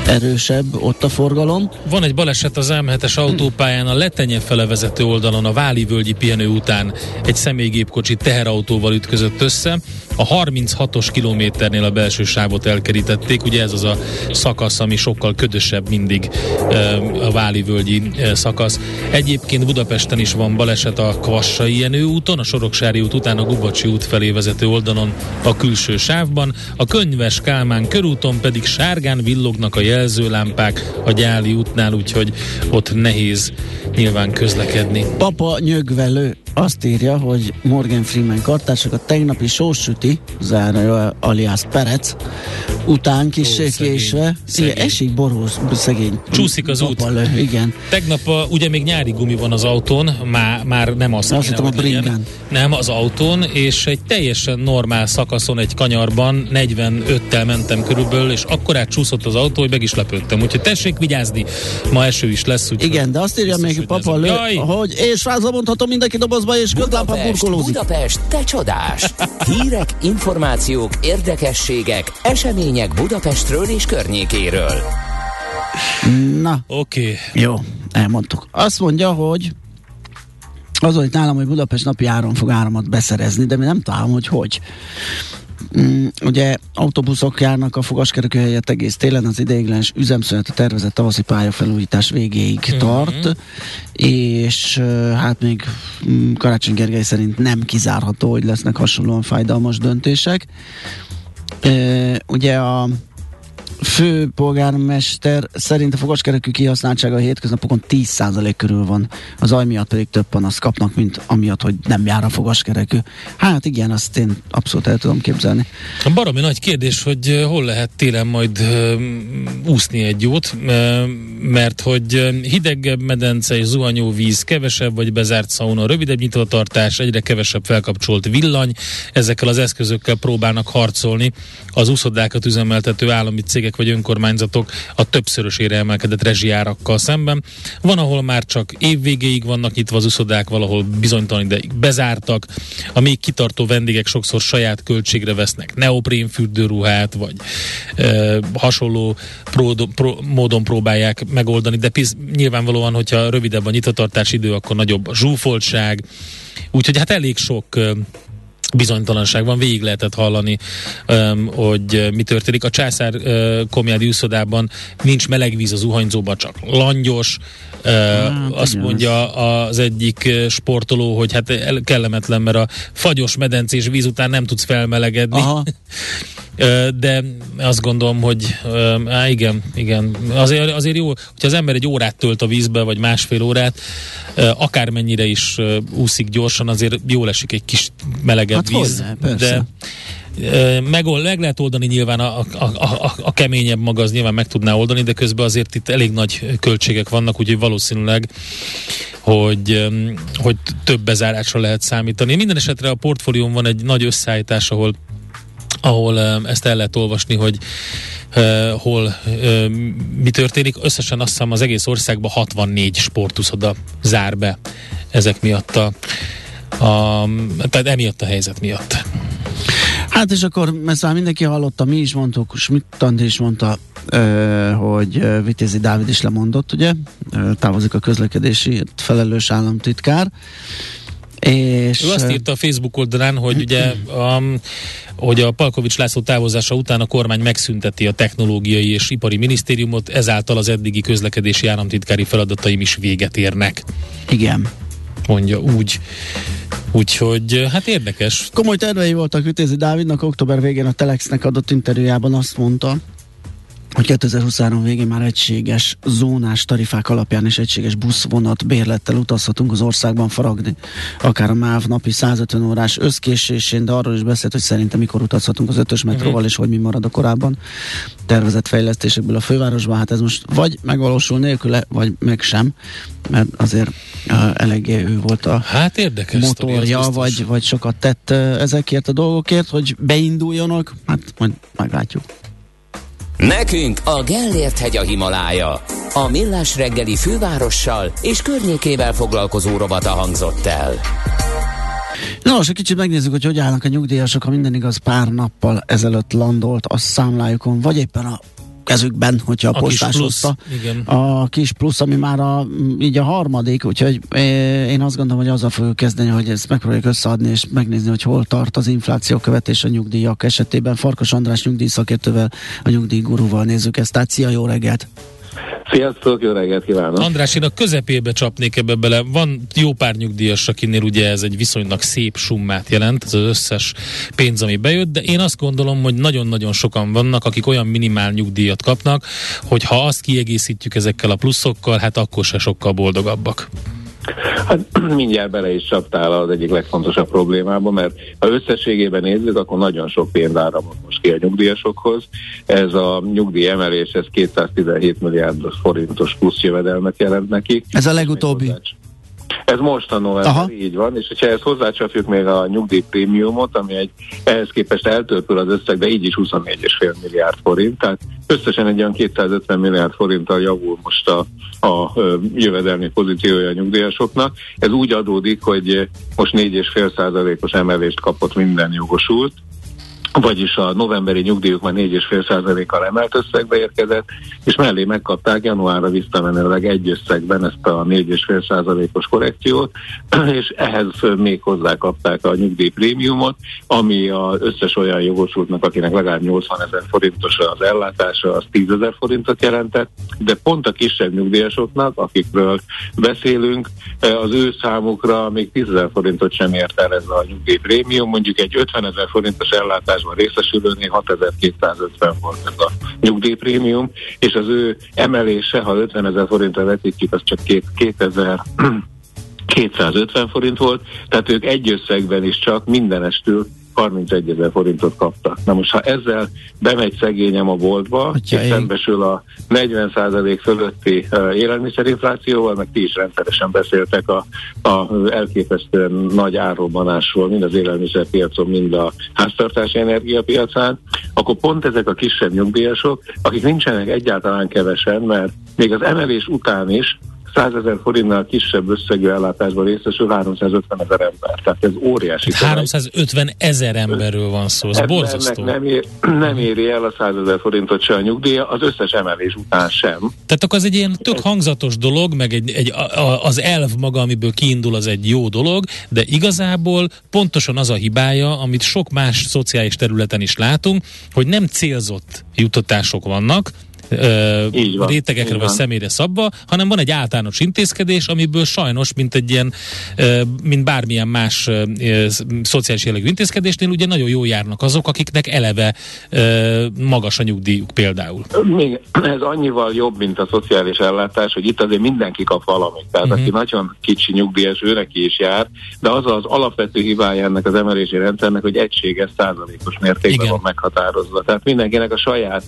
erősebb ott a forgalom. Van egy baleset az M7-es autópályán a Letenye fele vezető oldalon a Váli völgyi pihenő után egy személygépkocsi teherautóval ütközött össze. A 36-os kilométernél a belső sávot elkerítették, ugye ez az a szakasz, ami sokkal ködösebb mindig a Váli völgyi ö, szakasz. Egyébként Budapesten is van baleset a Kvassai Jenő úton, a Soroksári út után a Gubacsi út felé vezető oldalon a külső sávban, a Könyves Kálmán körúton pedig sárgán villognak a jelzőlámpák a Gyáli útnál, úgyhogy ott nehéz nyilván közlekedni. Papa nyögvelő azt írja, hogy Morgan Freeman kartársak a tegnapi sósüti, zárja alias Perec, után kis Ó, késve, szegény. igen, esik borús, szegény. Csúszik az út. Papalő, igen. Tegnap a, ugye még nyári gumi van az autón, már, már nem az Azt kéne, a bringán. Nem, az autón, és egy teljesen normál szakaszon egy kanyarban 45-tel mentem körülbelül, és akkor átcsúszott az autó, hogy meg is lepődtem. Úgyhogy tessék vigyázni, ma eső is lesz. Úgyhogy Igen, de azt írja még Papa lő, hogy és rázva mondhatom mindenki dobozba, és ködlámpa Budapest, burkolózik. Budapest, te csodás! Hírek, információk, érdekességek, események Budapestről és környékéről. Na, Oké, okay. jó, elmondtuk. Azt mondja, hogy az volt nálam, hogy Budapest napi áron fog áramot beszerezni, de mi nem találom, hogy hogy. Mm, ugye autóbuszok járnak a fogaskerekű helyett egész télen, az ideiglenes üzemszünet a tervezett tavaszi pályafelújítás végéig Mhm. tart, és hát még mm, Karácsony Gergely szerint nem kizárható, hogy lesznek hasonlóan fájdalmas döntések. Ugye a főpolgármester szerint a fogaskerekű kihasználtsága a hétköznapokon 10% körül van. Az aj miatt pedig több panaszt kapnak, mint amiatt, hogy nem jár a fogaskerekű. Hát igen, azt én abszolút el tudom képzelni. A baromi nagy kérdés, hogy hol lehet télen majd úszni egy jót, mert hogy hidegebb medence és zuhanyó víz, kevesebb vagy bezárt szauna, rövidebb nyitvatartás, egyre kevesebb felkapcsolt villany, ezekkel az eszközökkel próbálnak harcolni az úszodákat üzemeltető állami cégek vagy önkormányzatok a többszörösére emelkedett rezsijárakkal szemben. Van, ahol már csak évvégéig vannak nyitva az uszodák, valahol bizonytalan ideig bezártak. A még kitartó vendégek sokszor saját költségre vesznek neoprén fürdőruhát, vagy e, hasonló pró, pró, módon próbálják megoldani, de piz, nyilvánvalóan, hogyha rövidebb a nyitvatartás idő, akkor nagyobb a zsúfoltság. Úgyhogy hát elég sok bizonytalanság van, végig lehetett hallani, hogy mi történik. A császár komjádi úszodában nincs meleg víz az zuhanyzóban, csak langyos. Ah, azt igen. mondja az egyik sportoló, hogy hát kellemetlen, mert a fagyos medencés víz után nem tudsz felmelegedni. Aha. de azt gondolom, hogy á, igen, igen, azért, azért jó, hogyha az ember egy órát tölt a vízbe, vagy másfél órát, akármennyire is úszik gyorsan, azért jól esik egy kis melegebb hát víz, hozzá, de meg, meg lehet oldani nyilván a, a, a, a keményebb maga az nyilván meg tudná oldani, de közben azért itt elég nagy költségek vannak, úgyhogy valószínűleg hogy, hogy több bezárásra lehet számítani. Minden esetre a portfólión van egy nagy összeállítás, ahol ahol ezt el lehet olvasni, hogy uh, hol uh, mi történik. Összesen azt hiszem az egész országban 64 sportuszoda zár be ezek miatt a, a tehát emiatt a helyzet miatt. Hát és akkor ezt már mindenki hallotta, mi is mondtuk, Schmidt is mondta, hogy Vitézi Dávid is lemondott, ugye, távozik a közlekedési felelős államtitkár, és ő azt írta a Facebook oldalán, hogy ugye um, hogy a Palkovics László távozása után a kormány megszünteti a technológiai és ipari minisztériumot, ezáltal az eddigi közlekedési államtitkári feladataim is véget érnek. Igen. Mondja úgy. Úgyhogy hát érdekes. Komoly tervei voltak Ütézi Dávidnak, október végén a Telexnek adott interjújában azt mondta, hogy 2023 végén már egységes zónás tarifák alapján és egységes buszvonat bérlettel utazhatunk az országban faragni. Akár a MÁV napi 150 órás összkésésén, de arról is beszélt, hogy szerintem mikor utazhatunk az ötös metróval, uh-huh. és hogy mi marad a korábban tervezett fejlesztésekből a fővárosban. Hát ez most vagy megvalósul nélküle, vagy meg sem, mert azért uh, eléggé ő volt a hát érdekes motorja, vagy, vagy sokat tett uh, ezekért a dolgokért, hogy beinduljanak, hát majd meglátjuk. Nekünk a Gellért hegy a Himalája. A Millás reggeli fővárossal és környékével foglalkozó rovata hangzott el. Na, most egy kicsit megnézzük, hogy hogy állnak a nyugdíjasok, ha minden igaz pár nappal ezelőtt landolt a számlájukon, vagy éppen a kezükben, hogyha a, a postás hozta. A kis plusz, ami már a, így a harmadik, úgyhogy én azt gondolom, hogy azzal fogjuk kezdeni, hogy ezt megpróbáljuk összeadni, és megnézni, hogy hol tart az infláció követés a nyugdíjak esetében. Farkas András nyugdíjszakértővel, a nyugdíjgurúval nézzük ezt. Tehát szia, jó reggelt! Sziasztok, jó reggelt kívánok! András, én a közepébe csapnék ebbe bele. Van jó pár nyugdíjas, akinél ugye ez egy viszonylag szép summát jelent, ez az összes pénz, ami bejött, de én azt gondolom, hogy nagyon-nagyon sokan vannak, akik olyan minimál nyugdíjat kapnak, hogy ha azt kiegészítjük ezekkel a pluszokkal, hát akkor se sokkal boldogabbak. Hát mindjárt bele is csaptál az egyik legfontosabb problémába, mert ha összességében nézzük, akkor nagyon sok pénz áramol most ki a nyugdíjasokhoz. Ez a nyugdíj emelés, ez 217 milliárd forintos plusz jövedelmet jelent nekik. Ez a legutóbbi. Ez most a november, így van, és hogyha ezt hozzácsapjuk még a nyugdíj prémiumot, ami egy ehhez képest eltörpül az összeg, de így is 24,5 milliárd forint, tehát összesen egy olyan 250 milliárd forinttal javul most a, a jövedelmi pozíciója a nyugdíjasoknak. Ez úgy adódik, hogy most 4,5 százalékos emelést kapott minden jogosult, vagyis a novemberi nyugdíjuk már 4,5%-kal emelt összegbe érkezett, és mellé megkapták januárra visszamenőleg egy összegben ezt a 4,5%-os korrekciót, és ehhez még hozzákapták a nyugdíjprémiumot, ami az összes olyan jogosultnak, akinek legalább 80 ezer forintos az ellátása, az 10 ezer forintot jelentett, de pont a kisebb nyugdíjasoknak, akikről beszélünk, az ő számukra még 10 ezer forintot sem ért el ez a nyugdíjprémium, mondjuk egy 50 ezer forintos ellátás ellátásban részesülőnél 6250 volt ez a nyugdíjprémium, és az ő emelése, ha 50 ezer forintra vetítjük, az csak 2000 250 forint volt, tehát ők egy összegben is csak mindenestül 31 ezer forintot kaptak. Na most, ha ezzel bemegy szegényem a boltba, Atya és szembesül a 40% fölötti élelmiszerinflációval, meg ti is rendszeresen beszéltek a, a elképesztően nagy árrobbanásról, mind az élelmiszerpiacon, mind a háztartási energiapiacán, akkor pont ezek a kisebb nyugdíjasok, akik nincsenek egyáltalán kevesen, mert még az emelés után is 100 ezer forintnál kisebb összegű ellátásban részesül 350 ezer ember. Tehát ez óriási. Tehát 350 ezer emberről van szó, ez borzasztó. Nem, ér, nem éri el a 100 ezer forintot se a nyugdíja, az összes emelés után sem. Tehát akkor az egy ilyen tök hangzatos dolog, meg egy, egy, a, az elv maga, amiből kiindul, az egy jó dolog, de igazából pontosan az a hibája, amit sok más szociális területen is látunk, hogy nem célzott juttatások vannak, van, rétegekre vagy személyre szabva, hanem van egy általános intézkedés, amiből sajnos, mint egy ilyen, mint bármilyen más szociális jellegű intézkedésnél, ugye nagyon jó járnak azok, akiknek eleve magas a nyugdíjuk például. Még ez annyival jobb, mint a szociális ellátás, hogy itt azért mindenki kap valamit. Tehát uh-huh. aki nagyon kicsi nyugdíjas, ő neki is jár, de az az alapvető hibája ennek az emelési rendszernek, hogy egységes százalékos mértékben Igen. van meghatározva. Tehát mindenkinek a saját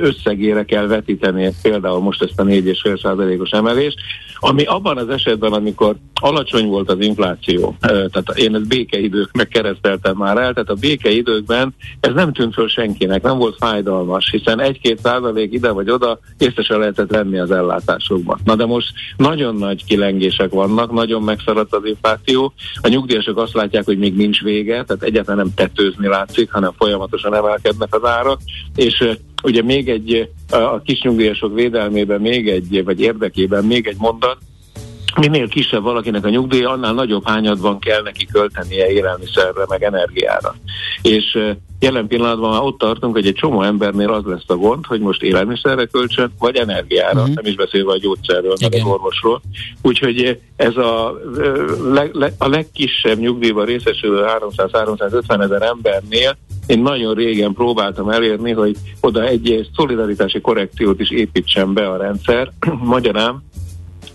összegére kell vetíteni például most ezt a 4,5%-os emelést, ami abban az esetben, amikor alacsony volt az infláció, tehát én ezt békeidőknek kereszteltem már el, tehát a békeidőkben ez nem tűnt föl senkinek, nem volt fájdalmas, hiszen 1-2 százalék ide vagy oda észre lehetett venni az ellátásokban. Na de most nagyon nagy kilengések vannak, nagyon megszaradt az infláció, a nyugdíjasok azt látják, hogy még nincs vége, tehát egyáltalán nem tetőzni látszik, hanem folyamatosan emelkednek az árak, és Ugye még egy, a kisnyugdíjasok védelmében még egy, vagy érdekében még egy mondat, minél kisebb valakinek a nyugdíja, annál nagyobb hányadban kell neki költenie élelmiszerre, meg energiára. És jelen pillanatban már ott tartunk, hogy egy csomó embernél az lesz a gond, hogy most élelmiszerre költsön, vagy energiára, uh-huh. nem is beszélve a gyógyszerről, meg az orvosról. Úgyhogy ez a, a legkisebb nyugdíjban részesülő 300-350 ezer embernél én nagyon régen próbáltam elérni, hogy oda egy szolidaritási korrekciót is építsen be a rendszer. Magyarán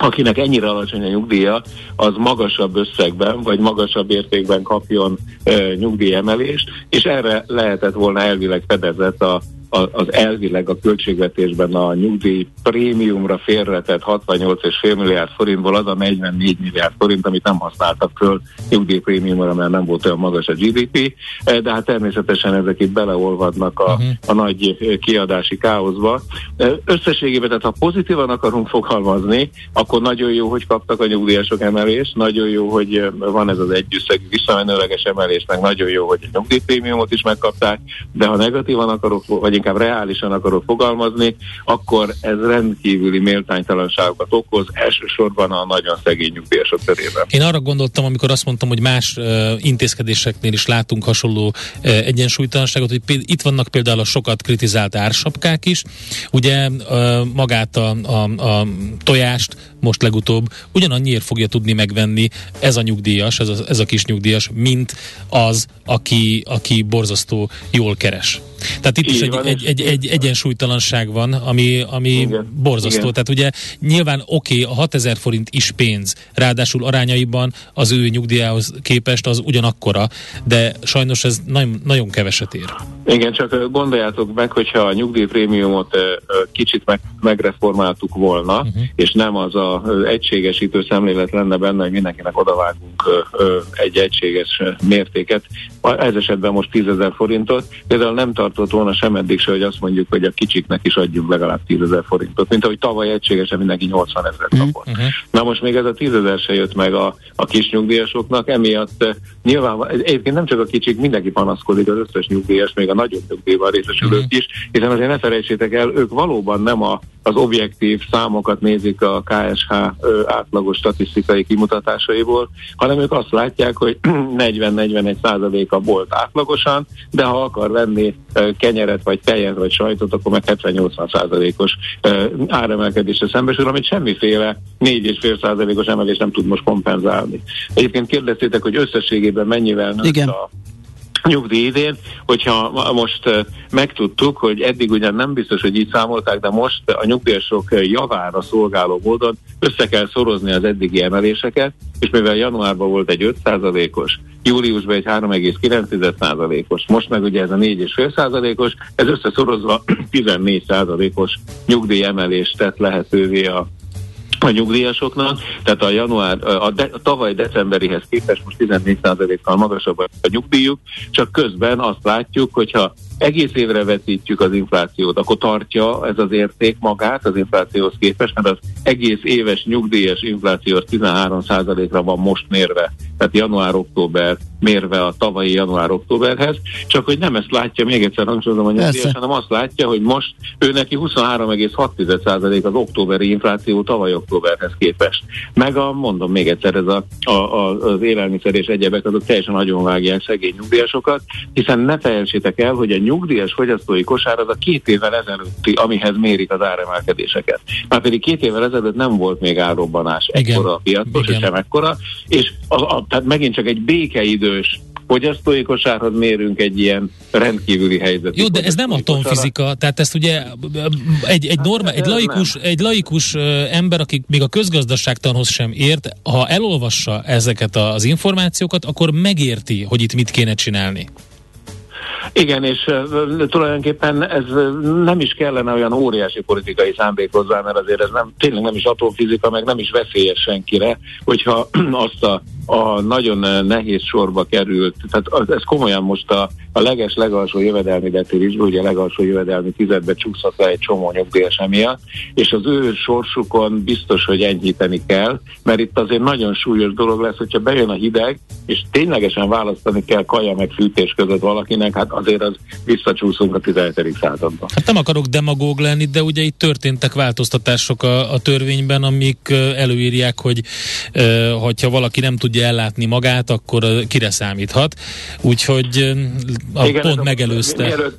akinek ennyire alacsony a nyugdíja, az magasabb összegben, vagy magasabb értékben kapjon e, nyugdíjemelést, és erre lehetett volna elvileg fedezett a az elvileg a költségvetésben a nyugdíj prémiumra félretett 68,5 milliárd forintból az a 44 milliárd forint, amit nem használtak föl nyugdíjprémiumra, mert nem volt olyan magas a GDP, eh, de hát természetesen ezek itt beleolvadnak a, uh-huh. a nagy eh, kiadási káoszba. Eh, összességében, tehát ha pozitívan akarunk fogalmazni, akkor nagyon jó, hogy kaptak a nyugdíjasok emelést, nagyon jó, hogy van ez az együsszegű visszamenőleges emelés, meg nagyon jó, hogy a nyugdíjprémiumot is megkapták, de ha negatívan akarok, vagy inkább reálisan akarok fogalmazni, akkor ez rendkívüli méltánytalanságokat okoz, elsősorban a nagyon szegény nyugdíjasok körében. Én arra gondoltam, amikor azt mondtam, hogy más uh, intézkedéseknél is látunk hasonló uh, egyensúlytalanságot, hogy péld- itt vannak például a sokat kritizált ársapkák is, ugye uh, magát a, a, a tojást most legutóbb ugyanannyiért fogja tudni megvenni ez a nyugdíjas, ez a, ez a kis nyugdíjas, mint az, aki, aki borzasztó jól keres. Tehát itt Így is egy, van, egy, egy, egy egyensúlytalanság van, ami, ami Igen. borzasztó. Igen. Tehát ugye nyilván oké, okay, a 6000 forint is pénz, ráadásul arányaiban az ő nyugdíjához képest az ugyanakkora, de sajnos ez nagyon, nagyon keveset ér. Igen, csak gondoljátok meg, hogyha a nyugdíjprémiumot kicsit meg, megreformáltuk volna, uh-huh. és nem az a egységesítő szemlélet lenne benne, hogy mindenkinek odavágunk egy egységes mértéket, ez esetben most 10 ezer forintot, például nem tartott volna sem eddig se, hogy azt mondjuk, hogy a kicsiknek is adjunk legalább 10 ezer forintot, mint ahogy tavaly egységesen mindenki 80 ezer kapott. Uh-huh. Na most még ez a 10 ezer se jött meg a, a kis nyugdíjasoknak, emiatt uh, nyilván egyébként nem csak a kicsik, mindenki panaszkodik, az összes nyugdíjas, még a nagyobb nyugdíjban részesülők uh-huh. is, hiszen azért ne felejtsétek el, ők valóban nem a, az objektív számokat nézik a KSH ö, átlagos statisztikai kimutatásaiból, hanem ők azt látják, hogy 40-41 százalék a bolt átlagosan, de ha akar venni kenyeret, vagy tejet, vagy sajtot, akkor meg 70-80 százalékos áremelkedésre szembesül, amit semmiféle 4,5 százalékos emelés nem tud most kompenzálni. Egyébként kérdeztétek, hogy összességében mennyivel nőtt a nyugdíj idén, hogyha most megtudtuk, hogy eddig ugyan nem biztos, hogy így számolták, de most a nyugdíjasok javára szolgáló módon össze kell szorozni az eddigi emeléseket, és mivel januárban volt egy 5%-os, júliusban egy 3,9%-os, most meg ugye ez a 4,5%-os, ez összeszorozva 14%-os nyugdíjemelést tett lehetővé a a nyugdíjasoknak, tehát a január, a, de, a tavaly decemberihez képest most 14%-kal magasabb a nyugdíjuk, csak közben azt látjuk, hogyha egész évre vetítjük az inflációt, akkor tartja ez az érték magát az inflációhoz képest, mert az egész éves nyugdíjas infláció 13%-ra van most mérve, tehát január-október mérve a tavalyi január-októberhez, csak hogy nem ezt látja, még egyszer hangsúlyozom a nyugdíjas, hanem azt látja, hogy most ő neki 23,6% az októberi infláció tavaly októberhez képest. Meg a, mondom még egyszer, ez a, a, a, az élelmiszer és egyebek, azok teljesen nagyon vágják szegény nyugdíjasokat, hiszen ne felejtsétek el, hogy a nyugdíjas fogyasztói kosár az a két évvel ezelőtti, amihez mérik az áremelkedéseket. Már pedig két évvel ezelőtt nem volt még árrobbanás ekkora a piacos, és sem ekkora, és a, a, tehát megint csak egy békeidős fogyasztói kosárhoz mérünk egy ilyen rendkívüli helyzetet. Jó, de ez nem atomfizika, tehát ezt ugye egy, egy, norma, egy, laikus, egy laikus ember, aki még a közgazdaságtanhoz sem ért, ha elolvassa ezeket az információkat, akkor megérti, hogy itt mit kéne csinálni. Igen, és tulajdonképpen ez nem is kellene olyan óriási politikai szándék hozzá, mert azért ez nem, tényleg nem is atomfizika, meg nem is veszélyes senkire, hogyha azt a a nagyon nehéz sorba került, tehát ez komolyan most a, a leges legalsó jövedelmi decilizsből, ugye a legalsó jövedelmi tizedbe csúszott le egy csomó nyugdíjas emiatt, és az ő sorsukon biztos, hogy enyhíteni kell, mert itt azért nagyon súlyos dolog lesz, hogyha bejön a hideg, és ténylegesen választani kell kaja meg fűtés között valakinek, hát azért az visszacsúszunk a 17. századba. Hát nem akarok demagóg lenni, de ugye itt történtek változtatások a, a törvényben, amik előírják, hogy hogyha valaki nem tudja tudja ellátni magát, akkor kire számíthat. Úgyhogy a Igen, pont megelőzte. Mielőtt,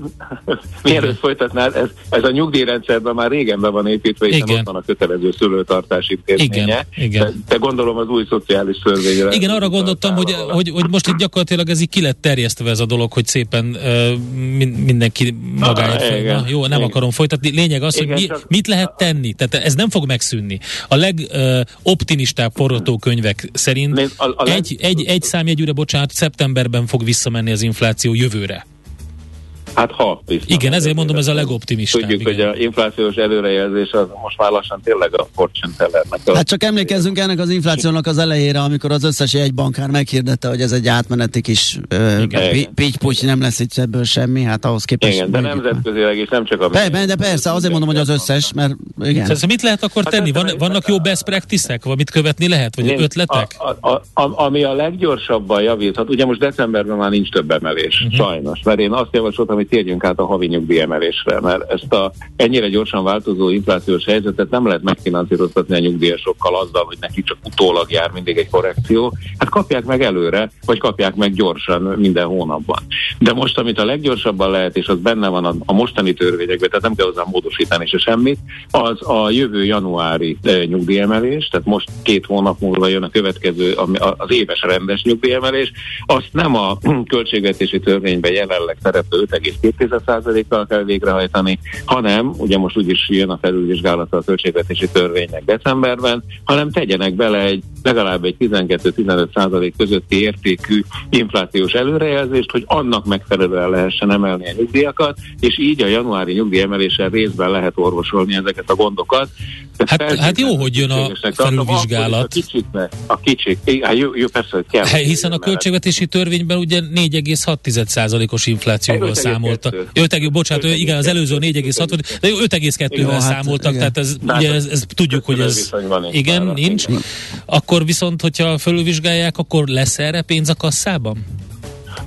mielőtt folytatnád, ez, ez a nyugdíjrendszerben már régen be van építve, hiszen Igen. ott van a kötelező szülőtartási intézménye. Igen. Igen. De, de gondolom az új szociális törvényre. Igen, arra gondoltam, hogy, hogy, hogy most itt gyakorlatilag ez így ki lett terjesztve ez a dolog, hogy szépen uh, mindenki magáért ah, igen, Jó, nem igen. akarom folytatni. Lényeg az, igen, hogy mi, csak... mit lehet tenni. Tehát ez nem fog megszűnni. A legoptimistább uh, forgatókönyvek szerint a, a egy, egy, egy számjegyűre, bocsánat, szeptemberben fog visszamenni az infláció jövőre. Hát ha. Biztos. Igen, ezért mondom, ez a legoptimistább. Tudjuk, igen. hogy a inflációs előrejelzés az most már lassan tényleg a fortune tellernek. Hát csak emlékezzünk ennek az inflációnak az elejére, amikor az összes bankár meghirdette, hogy ez egy átmeneti kis pitty nem lesz itt ebből semmi, hát ahhoz képest. Igen, de nemzetközileg is nem csak a... Be, de persze, azért mondom, hogy az összes, mert igen. Szóval mit lehet akkor hát tenni? Van, vannak jó best practice-ek, amit követni lehet, vagy Én, ötletek? A, a, a, ami a leggyorsabban javíthat, ugye most decemberben már nincs több emelés, uh-huh. sajnos, mert én azt javasoltam, hogy térjünk át a havi nyugdíjemelésre, mert ezt a ennyire gyorsan változó inflációs helyzetet nem lehet megfinanszíroztatni a nyugdíjasokkal azzal, hogy neki csak utólag jár mindig egy korrekció. Hát kapják meg előre, vagy kapják meg gyorsan minden hónapban. De most, amit a leggyorsabban lehet, és az benne van a, a mostani törvényekben, tehát nem kell hozzá módosítani se semmit, az a jövő januári e, nyugdíjemelés, tehát most két hónap múlva jön a következő, az éves rendes nyugdíjemelés, azt nem a költségvetési törvényben jelenleg szereplő 5,2%-kal kell végrehajtani, hanem, ugye most úgyis jön a felülvizsgálata a költségvetési törvénynek decemberben, hanem tegyenek bele egy legalább egy 12-15% közötti értékű inflációs előrejelzést, hogy annak megfelelően lehessen emelni a nyugdíjakat, és így a januári nyugdíjemeléssel részben lehet orvosolni ezeket a gondokat. Hát, hát jó, hogy jön a felülvizsgálat. A kicsiknek, a kicsik, hát jó, jó, persze, hogy kell. Hát, hiszen a költségvetési törvényben ugye 4,6%-os inflációval számoltak. 5, bocsánat, igen, az előző 4,6, de 5,2-vel hát, számoltak, tehát ez, ugye ez, ez tudjuk, hogy ez igen, nincs. Akkor viszont, hogyha felülvizsgálják, akkor lesz erre pénz a kasszában?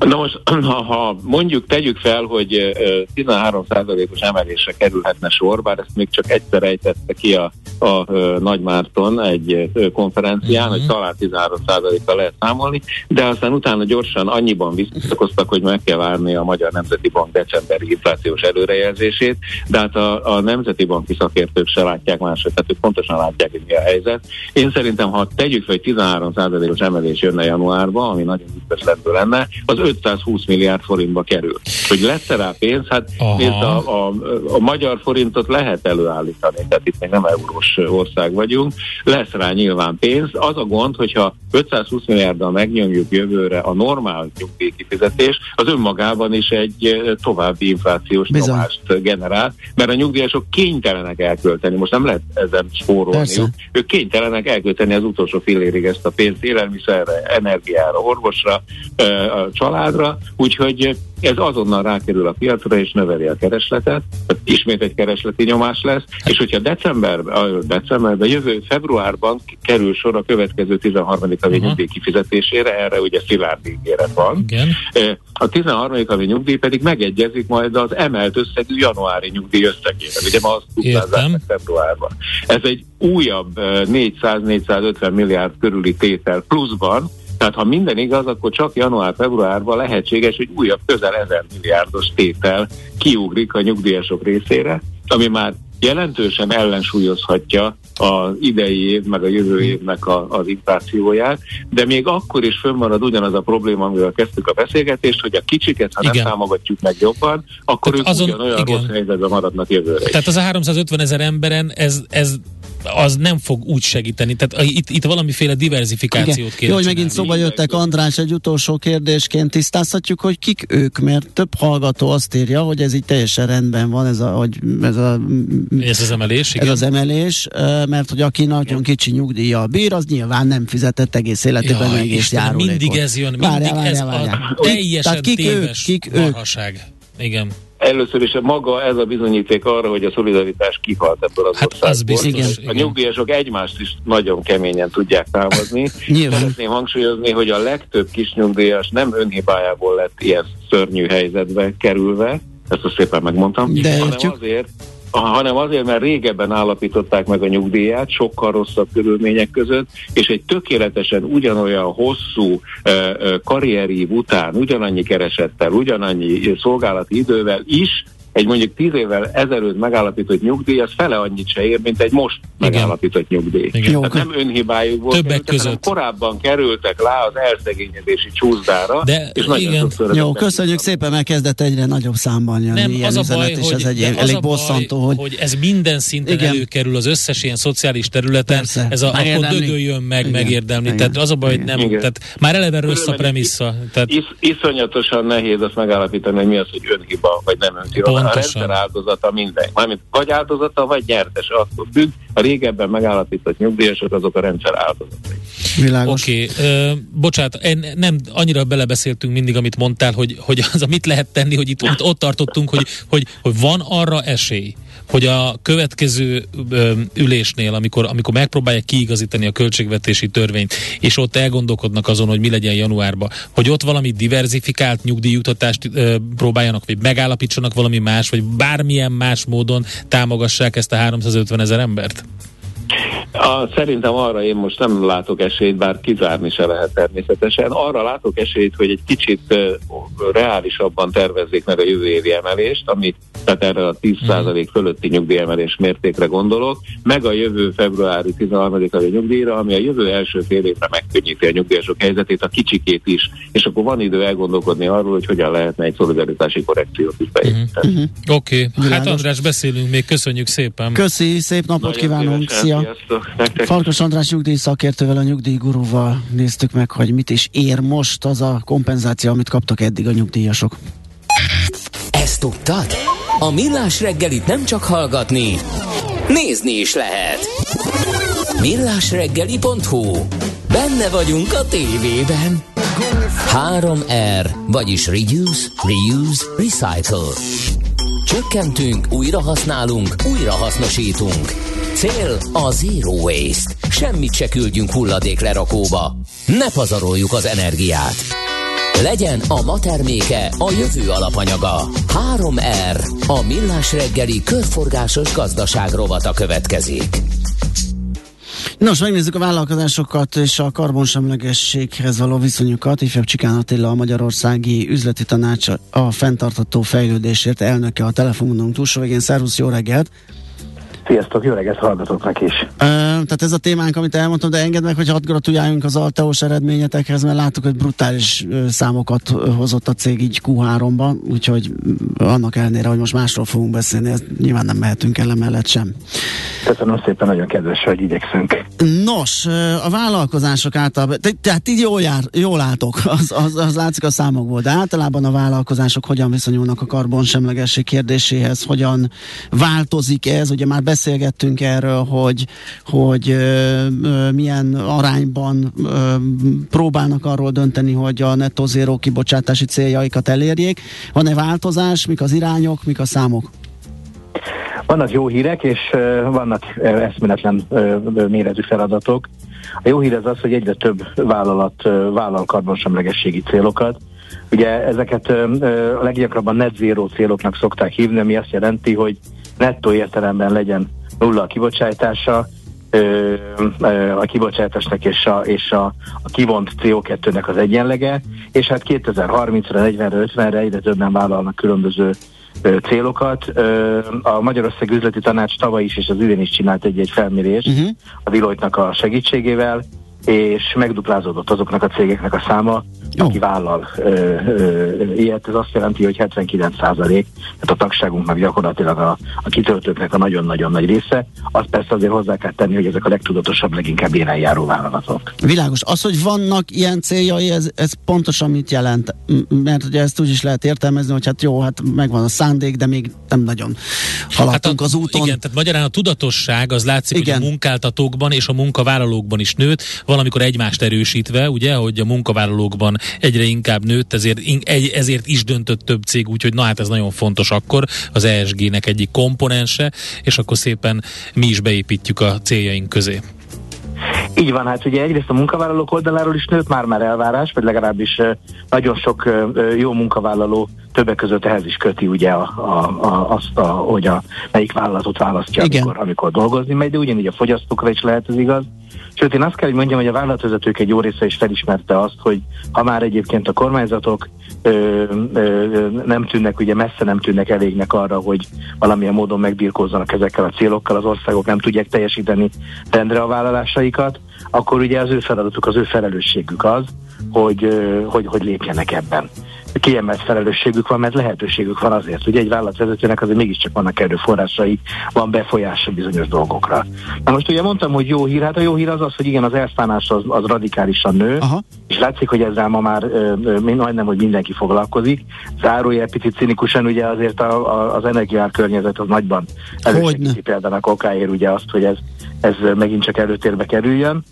Na most, ha, ha mondjuk tegyük fel, hogy 13%-os emelésre kerülhetne sor, bár ezt még csak egyszer ejtette ki a a Nagymárton egy konferencián, uh-huh. hogy talán 13%-kal lehet számolni, de aztán utána gyorsan annyiban visszakoztak, hogy meg kell várni a Magyar Nemzeti Bank decemberi inflációs előrejelzését, de hát a, a Nemzeti Banki szakértők se látják máshogy, tehát ők pontosan látják, hogy mi a helyzet. Én szerintem, ha tegyük fel, hogy 13%-os emelés jönne januárba, ami nagyon ügyes lenne, az 520 milliárd forintba kerül. Hogy lesz rá pénz? Hát nézd, a, a, a magyar forintot lehet előállítani, tehát itt még nem eurós ország vagyunk, lesz rá nyilván pénz. Az a gond, hogyha 520 milliárddal megnyomjuk jövőre a normál nyugdíjkifizetés, az önmagában is egy további inflációs Bizony. nyomást generál, mert a nyugdíjasok kénytelenek elkölteni, most nem lehet ezen spórolni, ők kénytelenek elkölteni az utolsó félérig ezt a pénzt élelmiszerre, energiára, orvosra, a családra, úgyhogy ez azonnal rákerül a piacra és növeli a keresletet, ismét egy keresleti nyomás lesz, és hogyha decemberben, decemberben, jövő februárban kerül sor a következő 13. havi uh-huh. nyugdíj kifizetésére, erre ugye szilárd ígéret van. Igen. A 13. havi nyugdíj pedig megegyezik majd az emelt összegű januári nyugdíj összegére. Ugye ma azt tudtázzák februárban. Ez egy újabb 400-450 milliárd körüli tétel pluszban, tehát ha minden igaz, akkor csak január-februárban lehetséges, hogy újabb közel 1000 milliárdos tétel kiugrik a nyugdíjasok részére, ami már jelentősen ellensúlyozhatja az idei év, meg a jövő évnek a, az inflációját, de még akkor is fönnmarad ugyanaz a probléma, amivel kezdtük a beszélgetést, hogy a kicsiket, ha igen. nem támogatjuk meg jobban, akkor Tehát ők azon, ugyanolyan igen. rossz helyzetben maradnak jövőre. Tehát az a 350 ezer emberen ez, ez az nem fog úgy segíteni. Tehát itt, itt valamiféle diversifikációt kéne Jó, hogy megint szóba jöttek, András, egy utolsó kérdésként tisztázhatjuk, hogy kik ők, mert több hallgató azt írja, hogy ez így teljesen rendben van, ez, a, hogy ez, a, ez az emelés, igen. Ez az emelés, mert hogy aki nagyon kicsi nyugdíja bír, az nyilván nem fizetett egész életében ja, egész járulékot. mindig ez jön, mindig várjál, várjál, ez várjál. a teljesen Tehát kik téves ők, kik. Ők? Igen. Először is maga ez a bizonyíték arra, hogy a szolidaritás kihalt ebből az hát országból. Az biztos, a nyugdíjasok egymást is nagyon keményen tudják támadni. Szeretném hangsúlyozni, hogy a legtöbb kis nyugdíjas nem önhibájából lett ilyen szörnyű helyzetbe kerülve, ezt azt szépen megmondtam, De hanem azért, hanem azért, mert régebben állapították meg a nyugdíját, sokkal rosszabb körülmények között, és egy tökéletesen ugyanolyan hosszú karrierív után, ugyanannyi keresettel, ugyanannyi szolgálati idővel is egy mondjuk tíz évvel ezelőtt megállapított nyugdíj, az fele annyit se ér, mint egy most Igen. megállapított nyugdíj. Igen. Tehát nem önhibájuk volt, Többek kerültek, között. korábban kerültek rá az elszegényedési csúszdára, de és igen. Jó, köszönjük szépen, mert kezdett egyre nagyobb számban jönni nem, ilyen az a baj, üzenet, hogy, és ez egy elég bosszantó, hogy... hogy ez minden szinten igen. előkerül az összes ilyen szociális területen, Persze. ez a, akkor dögöljön meg, igen. megérdemli. Igen. Tehát az a baj, hogy nem, igen. tehát már eleve rossz a premissza. Tehát... Is, iszonyatosan nehéz azt megállapítani, hogy mi az, hogy önhiba, vagy nem önhiba a rendszer áldozata minden. Mármint vagy áldozata, vagy nyertes. Attól függ, a régebben megállapított nyugdíjasok azok a rendszer áldozatai. Világos. Oké, okay. bocsánat, en, nem annyira belebeszéltünk mindig, amit mondtál, hogy, hogy az, amit lehet tenni, hogy itt, itt ott tartottunk, hogy, hogy, hogy van arra esély, hogy a következő ülésnél, amikor, amikor megpróbálják kiigazítani a költségvetési törvényt, és ott elgondolkodnak azon, hogy mi legyen januárban, hogy ott valami diversifikált nyugdíjutatást próbáljanak, vagy megállapítsanak valami más, vagy bármilyen más módon támogassák ezt a 350 ezer embert? A, szerintem arra én most nem látok esélyt, bár kizárni se lehet természetesen. Arra látok esélyt, hogy egy kicsit uh, reálisabban tervezzék meg a jövő évi emelést, ami tehát erre a 10% mhm. fölötti nyugdíjemelés mértékre gondolok, meg a jövő februári 13 a nyugdíjra, ami a jövő első fél évre megkönnyíti a nyugdíjasok helyzetét, a kicsikét is, és akkor van idő elgondolkodni arról, hogy hogyan lehetne egy szolidaritási korrekciót is beépíteni. Uh-huh. Oké, okay. hát András, beszélünk még, köszönjük szépen. Köszi, szép napot Nagyon kívánunk, szia! Farkas András nyugdíj szakértővel, a nyugdíjgurúval néztük meg, hogy mit is ér most az a kompenzáció, amit kaptak eddig a nyugdíjasok. Ezt tudtad? A Millás reggelit nem csak hallgatni, nézni is lehet. Millásreggeli.hu Benne vagyunk a tévében. 3R, vagyis Reduce, Reuse, Recycle. Csökkentünk, újra használunk, újra hasznosítunk. Cél a Zero Waste. Semmit se küldjünk hulladék lerakóba. Ne pazaroljuk az energiát. Legyen a ma terméke a jövő alapanyaga. 3R. A millás reggeli körforgásos gazdaság rovata következik. Nos, megnézzük a vállalkozásokat és a karbonsemlegességhez való viszonyukat. Ifjabb Csikán Attila, a Magyarországi Üzleti Tanács a fenntartató fejlődésért elnöke a telefonunk túlsó végén. Szervusz, jó reggelt! Sziasztok, jó reggelt hallgatóknak is. Ö, tehát ez a témánk, amit elmondtam, de engedd meg, hogy hadd gratuláljunk az Alteos eredményetekhez, mert láttuk, hogy brutális számokat hozott a cég így Q3-ban, úgyhogy annak ellenére, hogy most másról fogunk beszélni, ezt nyilván nem mehetünk el mellett sem. Köszönöm szépen, nagyon kedves, hogy igyekszünk. Nos, a vállalkozások által, tehát így jól, jár, jól látok, az, az, az látszik a számokból, de általában a vállalkozások hogyan viszonyulnak a karbonsemlegesség kérdéséhez, hogyan változik ez, ugye már beszélgettünk erről, hogy, hogy ö, ö, milyen arányban ö, próbálnak arról dönteni, hogy a netto zero kibocsátási céljaikat elérjék. Van-e változás, mik az irányok, mik a számok? Vannak jó hírek, és vannak eszméletlen méretű feladatok. A jó hír az az, hogy egyre több vállalat vállal karbonsemlegességi célokat. Ugye ezeket a leggyakrabban net zero céloknak szokták hívni, ami azt jelenti, hogy nettó értelemben legyen nulla a kibocsátása, a kibocsátásnak és a, és a, a kivont CO2-nek az egyenlege, és hát 2030-ra, 40-re, 50-re egyre többen vállalnak különböző célokat. A Magyarország Üzleti Tanács tavaly is és az idén is csinált egy-egy felmérést uh-huh. a Deloitte-nak a segítségével, és megduplázódott azoknak a cégeknek a száma, jó. aki vállal ö, ö, ilyet. Ez azt jelenti, hogy 79 százalék, tehát a tagságunknak gyakorlatilag a, a kitöltőknek a nagyon-nagyon nagy része. Azt persze azért hozzá kell tenni, hogy ezek a legtudatosabb, leginkább élen járó vállalatok. Világos. Az, hogy vannak ilyen céljai, ez, ez pontosan mit jelent? Mert ugye ezt úgy is lehet értelmezni, hogy hát jó, hát megvan a szándék, de még nem nagyon haladtunk hát a, az úton. Igen, tehát magyarán a tudatosság az látszik, igen. hogy a munkáltatókban és a munkavállalókban is nőtt, valamikor egymást erősítve, ugye, hogy a munkavállalókban egyre inkább nőtt, ezért, ezért is döntött több cég, úgyhogy na hát ez nagyon fontos akkor, az ESG-nek egyik komponense, és akkor szépen mi is beépítjük a céljaink közé. Így van, hát ugye egyrészt a munkavállalók oldaláról is nőtt már már elvárás, vagy legalábbis nagyon sok jó munkavállaló többek között ehhez is köti ugye a, a, a, azt, a, hogy a, melyik vállalatot választja, amikor, amikor dolgozni megy, de ugyanígy a fogyasztókra is lehet ez igaz. Sőt, én azt kell, hogy mondjam, hogy a vállalatvezetők egy jó része is felismerte azt, hogy ha már egyébként a kormányzatok ö, ö, nem tűnnek, ugye messze nem tűnnek elégnek arra, hogy valamilyen módon megbirkózzanak ezekkel a célokkal, az országok nem tudják teljesíteni rendre a vállalásaikat, akkor ugye az ő feladatuk, az ő felelősségük az, hogy, hogy, hogy lépjenek ebben kiemelt felelősségük van, mert lehetőségük van azért. Ugye egy vállalatvezetőnek azért mégiscsak vannak erőforrásai, van befolyása bizonyos dolgokra. Na most ugye mondtam, hogy jó hír, hát a jó hír az az, hogy igen, az elszánás az, az radikálisan nő, Aha. és látszik, hogy ezzel ma már ö, ö, majdnem, hogy mindenki foglalkozik. Zárójel picit cinikusan ugye azért a, a, az energiár környezet az nagyban elősegíti például a kokáért ugye azt, hogy ez, ez megint csak előtérbe kerüljön.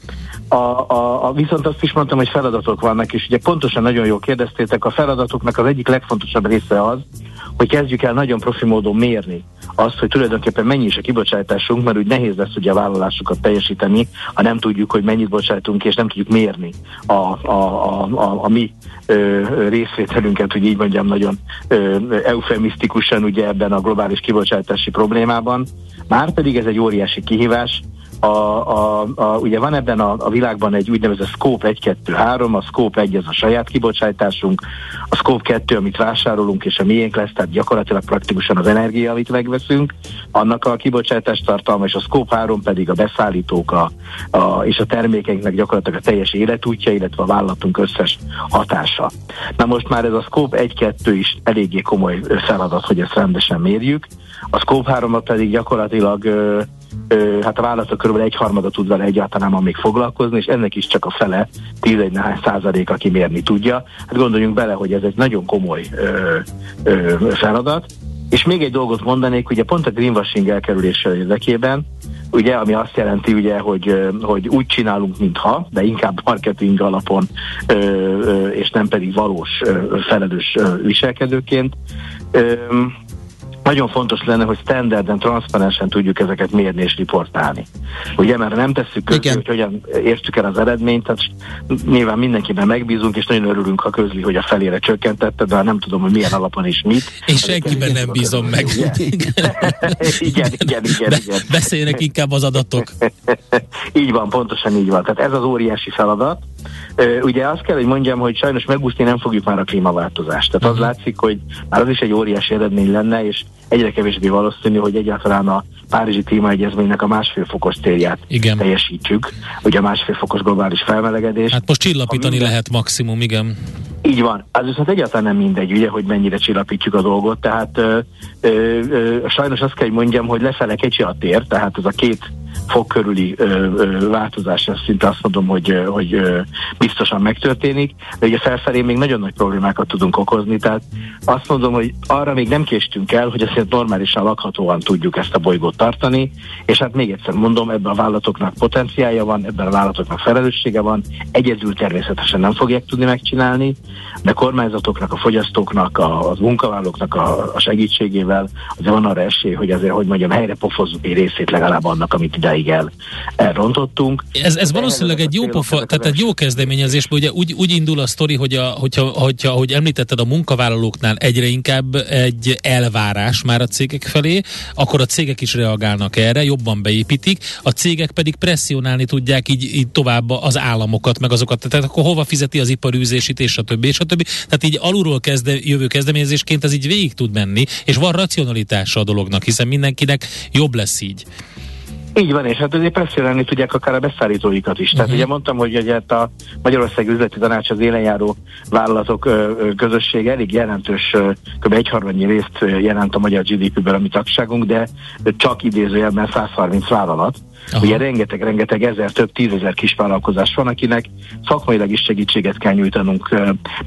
A, a, a, viszont azt is mondtam, hogy feladatok vannak, és ugye pontosan nagyon jól kérdeztétek, a feladatoknak az egyik legfontosabb része az, hogy kezdjük el nagyon profi módon mérni azt, hogy tulajdonképpen mennyi is a kibocsátásunk, mert úgy nehéz lesz ugye a vállalásokat teljesíteni, ha nem tudjuk, hogy mennyit bocsájtunk, és nem tudjuk mérni a, a, a, a, a mi ö, részvételünket, hogy így mondjam, nagyon ö, eufemisztikusan ugye ebben a globális kibocsátási problémában. Márpedig ez egy óriási kihívás, a, a, a, ugye van ebben a, a világban egy úgynevezett Scope 1, 2, 3, a Scope 1 ez a saját kibocsátásunk, a Scope 2, amit vásárolunk, és a miénk lesz, tehát gyakorlatilag praktikusan az energia, amit megveszünk, annak a kibocsátás tartalma, és a Scope 3 pedig a beszállítók a, a, és a termékeinknek gyakorlatilag a teljes életútja, illetve a vállalatunk összes hatása. Na most már ez a Scope 1-2 is eléggé komoly feladat, hogy ezt rendesen mérjük. A Scope 3 pedig gyakorlatilag ö, ö, hát a vállalatok kb. egy harmada tud vele egyáltalán még foglalkozni, és ennek is csak a fele, 11 néhány százalék, aki mérni tudja. Hát gondoljunk bele, hogy ez egy nagyon komoly ö, ö, feladat. És még egy dolgot mondanék, ugye pont a greenwashing elkerülése érdekében, ugye, ami azt jelenti, ugye, hogy, hogy úgy csinálunk, mintha, de inkább marketing alapon, ö, ö, és nem pedig valós ö, felelős ö, viselkedőként. Ö, nagyon fontos lenne, hogy standarden, transzparensen tudjuk ezeket mérni és riportálni. Ugye, mert nem tesszük közé, hogy hogyan értük el az eredményt, tehát nyilván mindenkiben megbízunk, és nagyon örülünk, ha közli, hogy a felére csökkentette, de nem tudom, hogy milyen alapon és mit. És senkiben nem bízom meg. igen, igen, igen, igen, igen. Beszéljenek inkább az adatok. így van, pontosan így van. Tehát ez az óriási feladat. Ugye azt kell, hogy mondjam, hogy sajnos megúszni nem fogjuk már a klímaváltozást. Tehát az uh-huh. látszik, hogy már az is egy óriási eredmény lenne, és egyre kevésbé valószínű, hogy egyáltalán a Párizsi Klímaegyezménynek a másfél fokos célját igen. teljesítsük. Ugye a másfél fokos globális felmelegedés. Hát most csillapítani minden... lehet maximum, igen. Így van. Az viszont egyáltalán nem mindegy, ugye, hogy mennyire csillapítjuk a dolgot. Tehát ö, ö, ö, sajnos azt kell, hogy mondjam, hogy lefele kicsi a tér, tehát ez a két fok körüli ö, ö, változás, ezt szinte azt mondom, hogy, hogy ö, biztosan megtörténik, de ugye felfelé még nagyon nagy problémákat tudunk okozni, tehát azt mondom, hogy arra még nem késtünk el, hogy ezt normálisan lakhatóan tudjuk ezt a bolygót tartani, és hát még egyszer mondom, ebben a vállalatoknak potenciálja van, ebben a vállalatoknak felelőssége van, egyedül természetesen nem fogják tudni megcsinálni, de kormányzatoknak, a fogyasztóknak, a, a munkavállalóknak a, a segítségével azért van arra esély, hogy azért, hogy mondjam, helyre pofozzuk egy részét legalább annak, amit idáig el, elrontottunk. Ez, ez valószínűleg egy jó pofa, tehát egy jó kezdeményezés, ugye úgy, úgy indul a sztori, hogy a, hogyha, hogyha, hogy említetted a munkavállalóknál egyre inkább egy elvárás már a cégek felé, akkor a cégek is reagálnak erre, jobban beépítik, a cégek pedig presszionálni tudják így, így tovább az államokat, meg azokat, tehát akkor hova fizeti az iparűzését, és a többi, és a többi. Tehát így alulról kezde, jövő kezdeményezésként ez így végig tud menni, és van racionalitása a dolognak, hiszen mindenkinek jobb lesz így. Így van, és hát azért presszionálni tudják akár a beszállítóikat is. Tehát uh-huh. ugye mondtam, hogy ugye hát a Magyarország üzleti tanács az élenjáró vállalatok közössége elég jelentős, kb. egyharmadnyi részt jelent a magyar GDP-ből a mi tagságunk, de csak idézőjelben 130 vállalat. Aha. Ugye rengeteg-rengeteg ezer, több tízezer kisvállalkozás van, akinek szakmailag is segítséget kell nyújtanunk,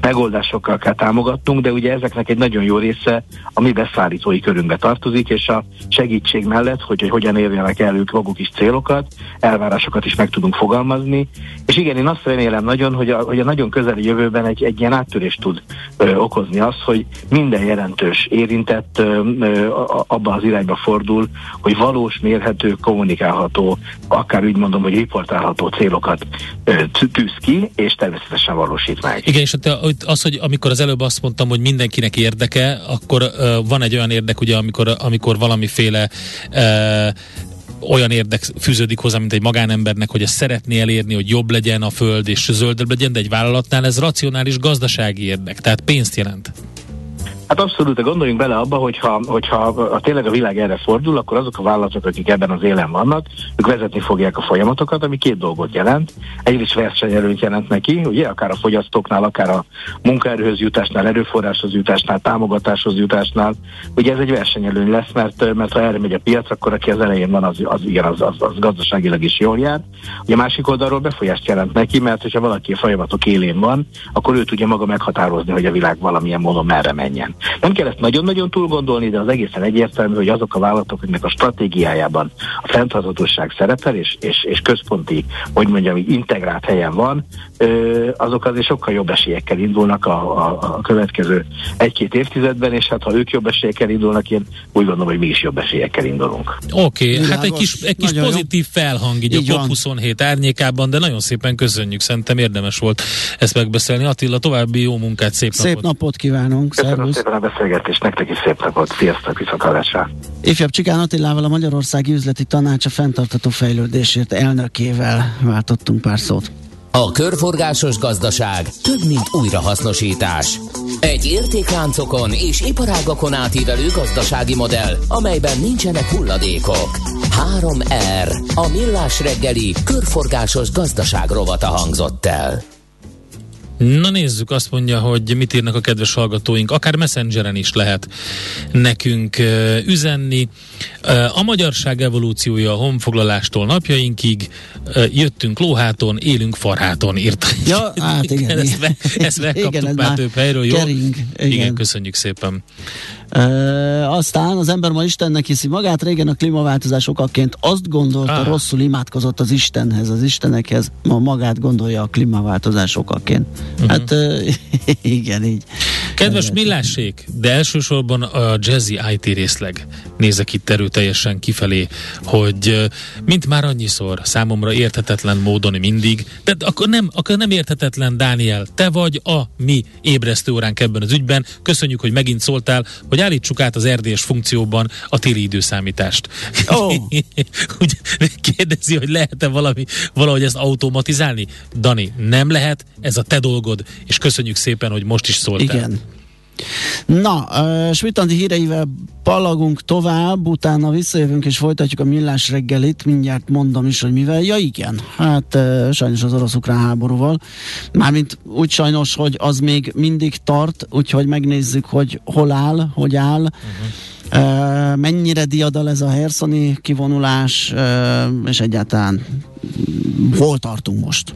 megoldásokkal kell támogatnunk, de ugye ezeknek egy nagyon jó része a mi beszállítói körünkbe tartozik, és a segítség mellett, hogy, hogy hogyan érjenek el ők maguk is célokat, elvárásokat is meg tudunk fogalmazni. És igen, én azt remélem nagyon, hogy a, hogy a nagyon közeli jövőben egy, egy ilyen áttörést tud ö, okozni az, hogy minden jelentős érintett ö, ö, abba az irányba fordul, hogy valós, mérhető, kommunikálható akár úgy mondom, hogy riportálható célokat tűz ki, és természetesen valósít meg. Igen, és az, hogy amikor az előbb azt mondtam, hogy mindenkinek érdeke, akkor van egy olyan érdek, ugye, amikor, amikor valamiféle olyan érdek fűződik hozzá, mint egy magánembernek, hogy ezt szeretné elérni, hogy jobb legyen a föld és zöldebb legyen, de egy vállalatnál ez racionális gazdasági érdek, tehát pénzt jelent. Hát abszolút, gondoljunk bele abba, hogyha, hogyha a, tényleg a világ erre fordul, akkor azok a vállalatok, akik ebben az élen vannak, ők vezetni fogják a folyamatokat, ami két dolgot jelent. Egyrészt versenyelőnyt jelent neki, ugye, akár a fogyasztóknál, akár a munkaerőhöz jutásnál, erőforráshoz jutásnál, támogatáshoz jutásnál. Ugye ez egy versenyelőny lesz, mert, mert ha erre megy a piac, akkor aki az elején van, az, az igen, az, az, az gazdaságilag is jól jár. Ugye a másik oldalról befolyást jelent neki, mert hogyha valaki a folyamatok élén van, akkor ő tudja maga meghatározni, hogy a világ valamilyen módon merre menjen. Nem kell ezt nagyon-nagyon túl gondolni, de az egészen egyértelmű, hogy azok a vállalatok, akiknek a stratégiájában a fenntarthatóság szerepel, és, és, és központi, hogy mondjam, integrált helyen van, azok azért sokkal jobb esélyekkel indulnak a, a, a következő egy-két évtizedben, és hát ha ők jobb esélyekkel indulnak, én úgy gondolom, hogy mi is jobb esélyekkel indulunk. Oké, okay, hát egy kis, egy kis pozitív jó. felhang így, így a COP27 árnyékában, de nagyon szépen köszönjük, szerintem érdemes volt ezt megbeszélni. Attila, további jó munkát, szép, szép napot! Szép napot kívánunk! Szervusz. Szépen a beszélgetést, nektek is szép napot, sziasztok, viszontlátásra! Ifjabb Csikán Attilával a Magyarországi Üzleti Tanács a fenntartató fejlődésért elnökével váltottunk pár szót. A körforgásos gazdaság több, mint újrahasznosítás. Egy értékláncokon és iparágakon átívelő gazdasági modell, amelyben nincsenek hulladékok. 3R. A millás reggeli körforgásos gazdaság rovata hangzott el. Na nézzük, azt mondja, hogy mit írnak a kedves hallgatóink. Akár messengeren is lehet nekünk üzenni. A magyarság evolúciója a honfoglalástól napjainkig. Jöttünk lóháton, élünk farháton, írt. Ja, hát igen. ezt, be, ezt megkaptuk igen, már több helyről, jó? Kering, igen. igen, köszönjük szépen. E, aztán az ember ma Istennek hiszi magát, régen a klímaváltozás okaként azt gondolta, ah. rosszul imádkozott az Istenhez, az Istenekhez, ma magát gondolja a klímaváltozás okaként. Uh-huh. Hát e, igen, így. Kedves Millássék, de elsősorban a Jazzy IT részleg nézek itt erőteljesen kifelé, hogy mint már annyiszor, számomra érthetetlen módon mindig, de akkor nem, akkor nem érthetetlen, Dániel, te vagy a mi ébresztő óránk ebben az ügyben. Köszönjük, hogy megint szóltál, hogy állítsuk át az erdélyes funkcióban a téli időszámítást. Oh. Úgy kérdezi, hogy lehet-e valami, valahogy ezt automatizálni? Dani, nem lehet, ez a te dolgod, és köszönjük szépen, hogy most is szóltál. Igen. Na, uh, Svitandi híreivel palagunk tovább, utána visszajövünk és folytatjuk a millás reggelit, mindjárt mondom is, hogy mivel. Ja igen, hát uh, sajnos az orosz-ukrán háborúval. Mármint úgy sajnos, hogy az még mindig tart, úgyhogy megnézzük, hogy hol áll, hogy áll. Uh-huh. Uh, mennyire diadal ez a herszoni kivonulás, uh, és egyáltalán hol tartunk most?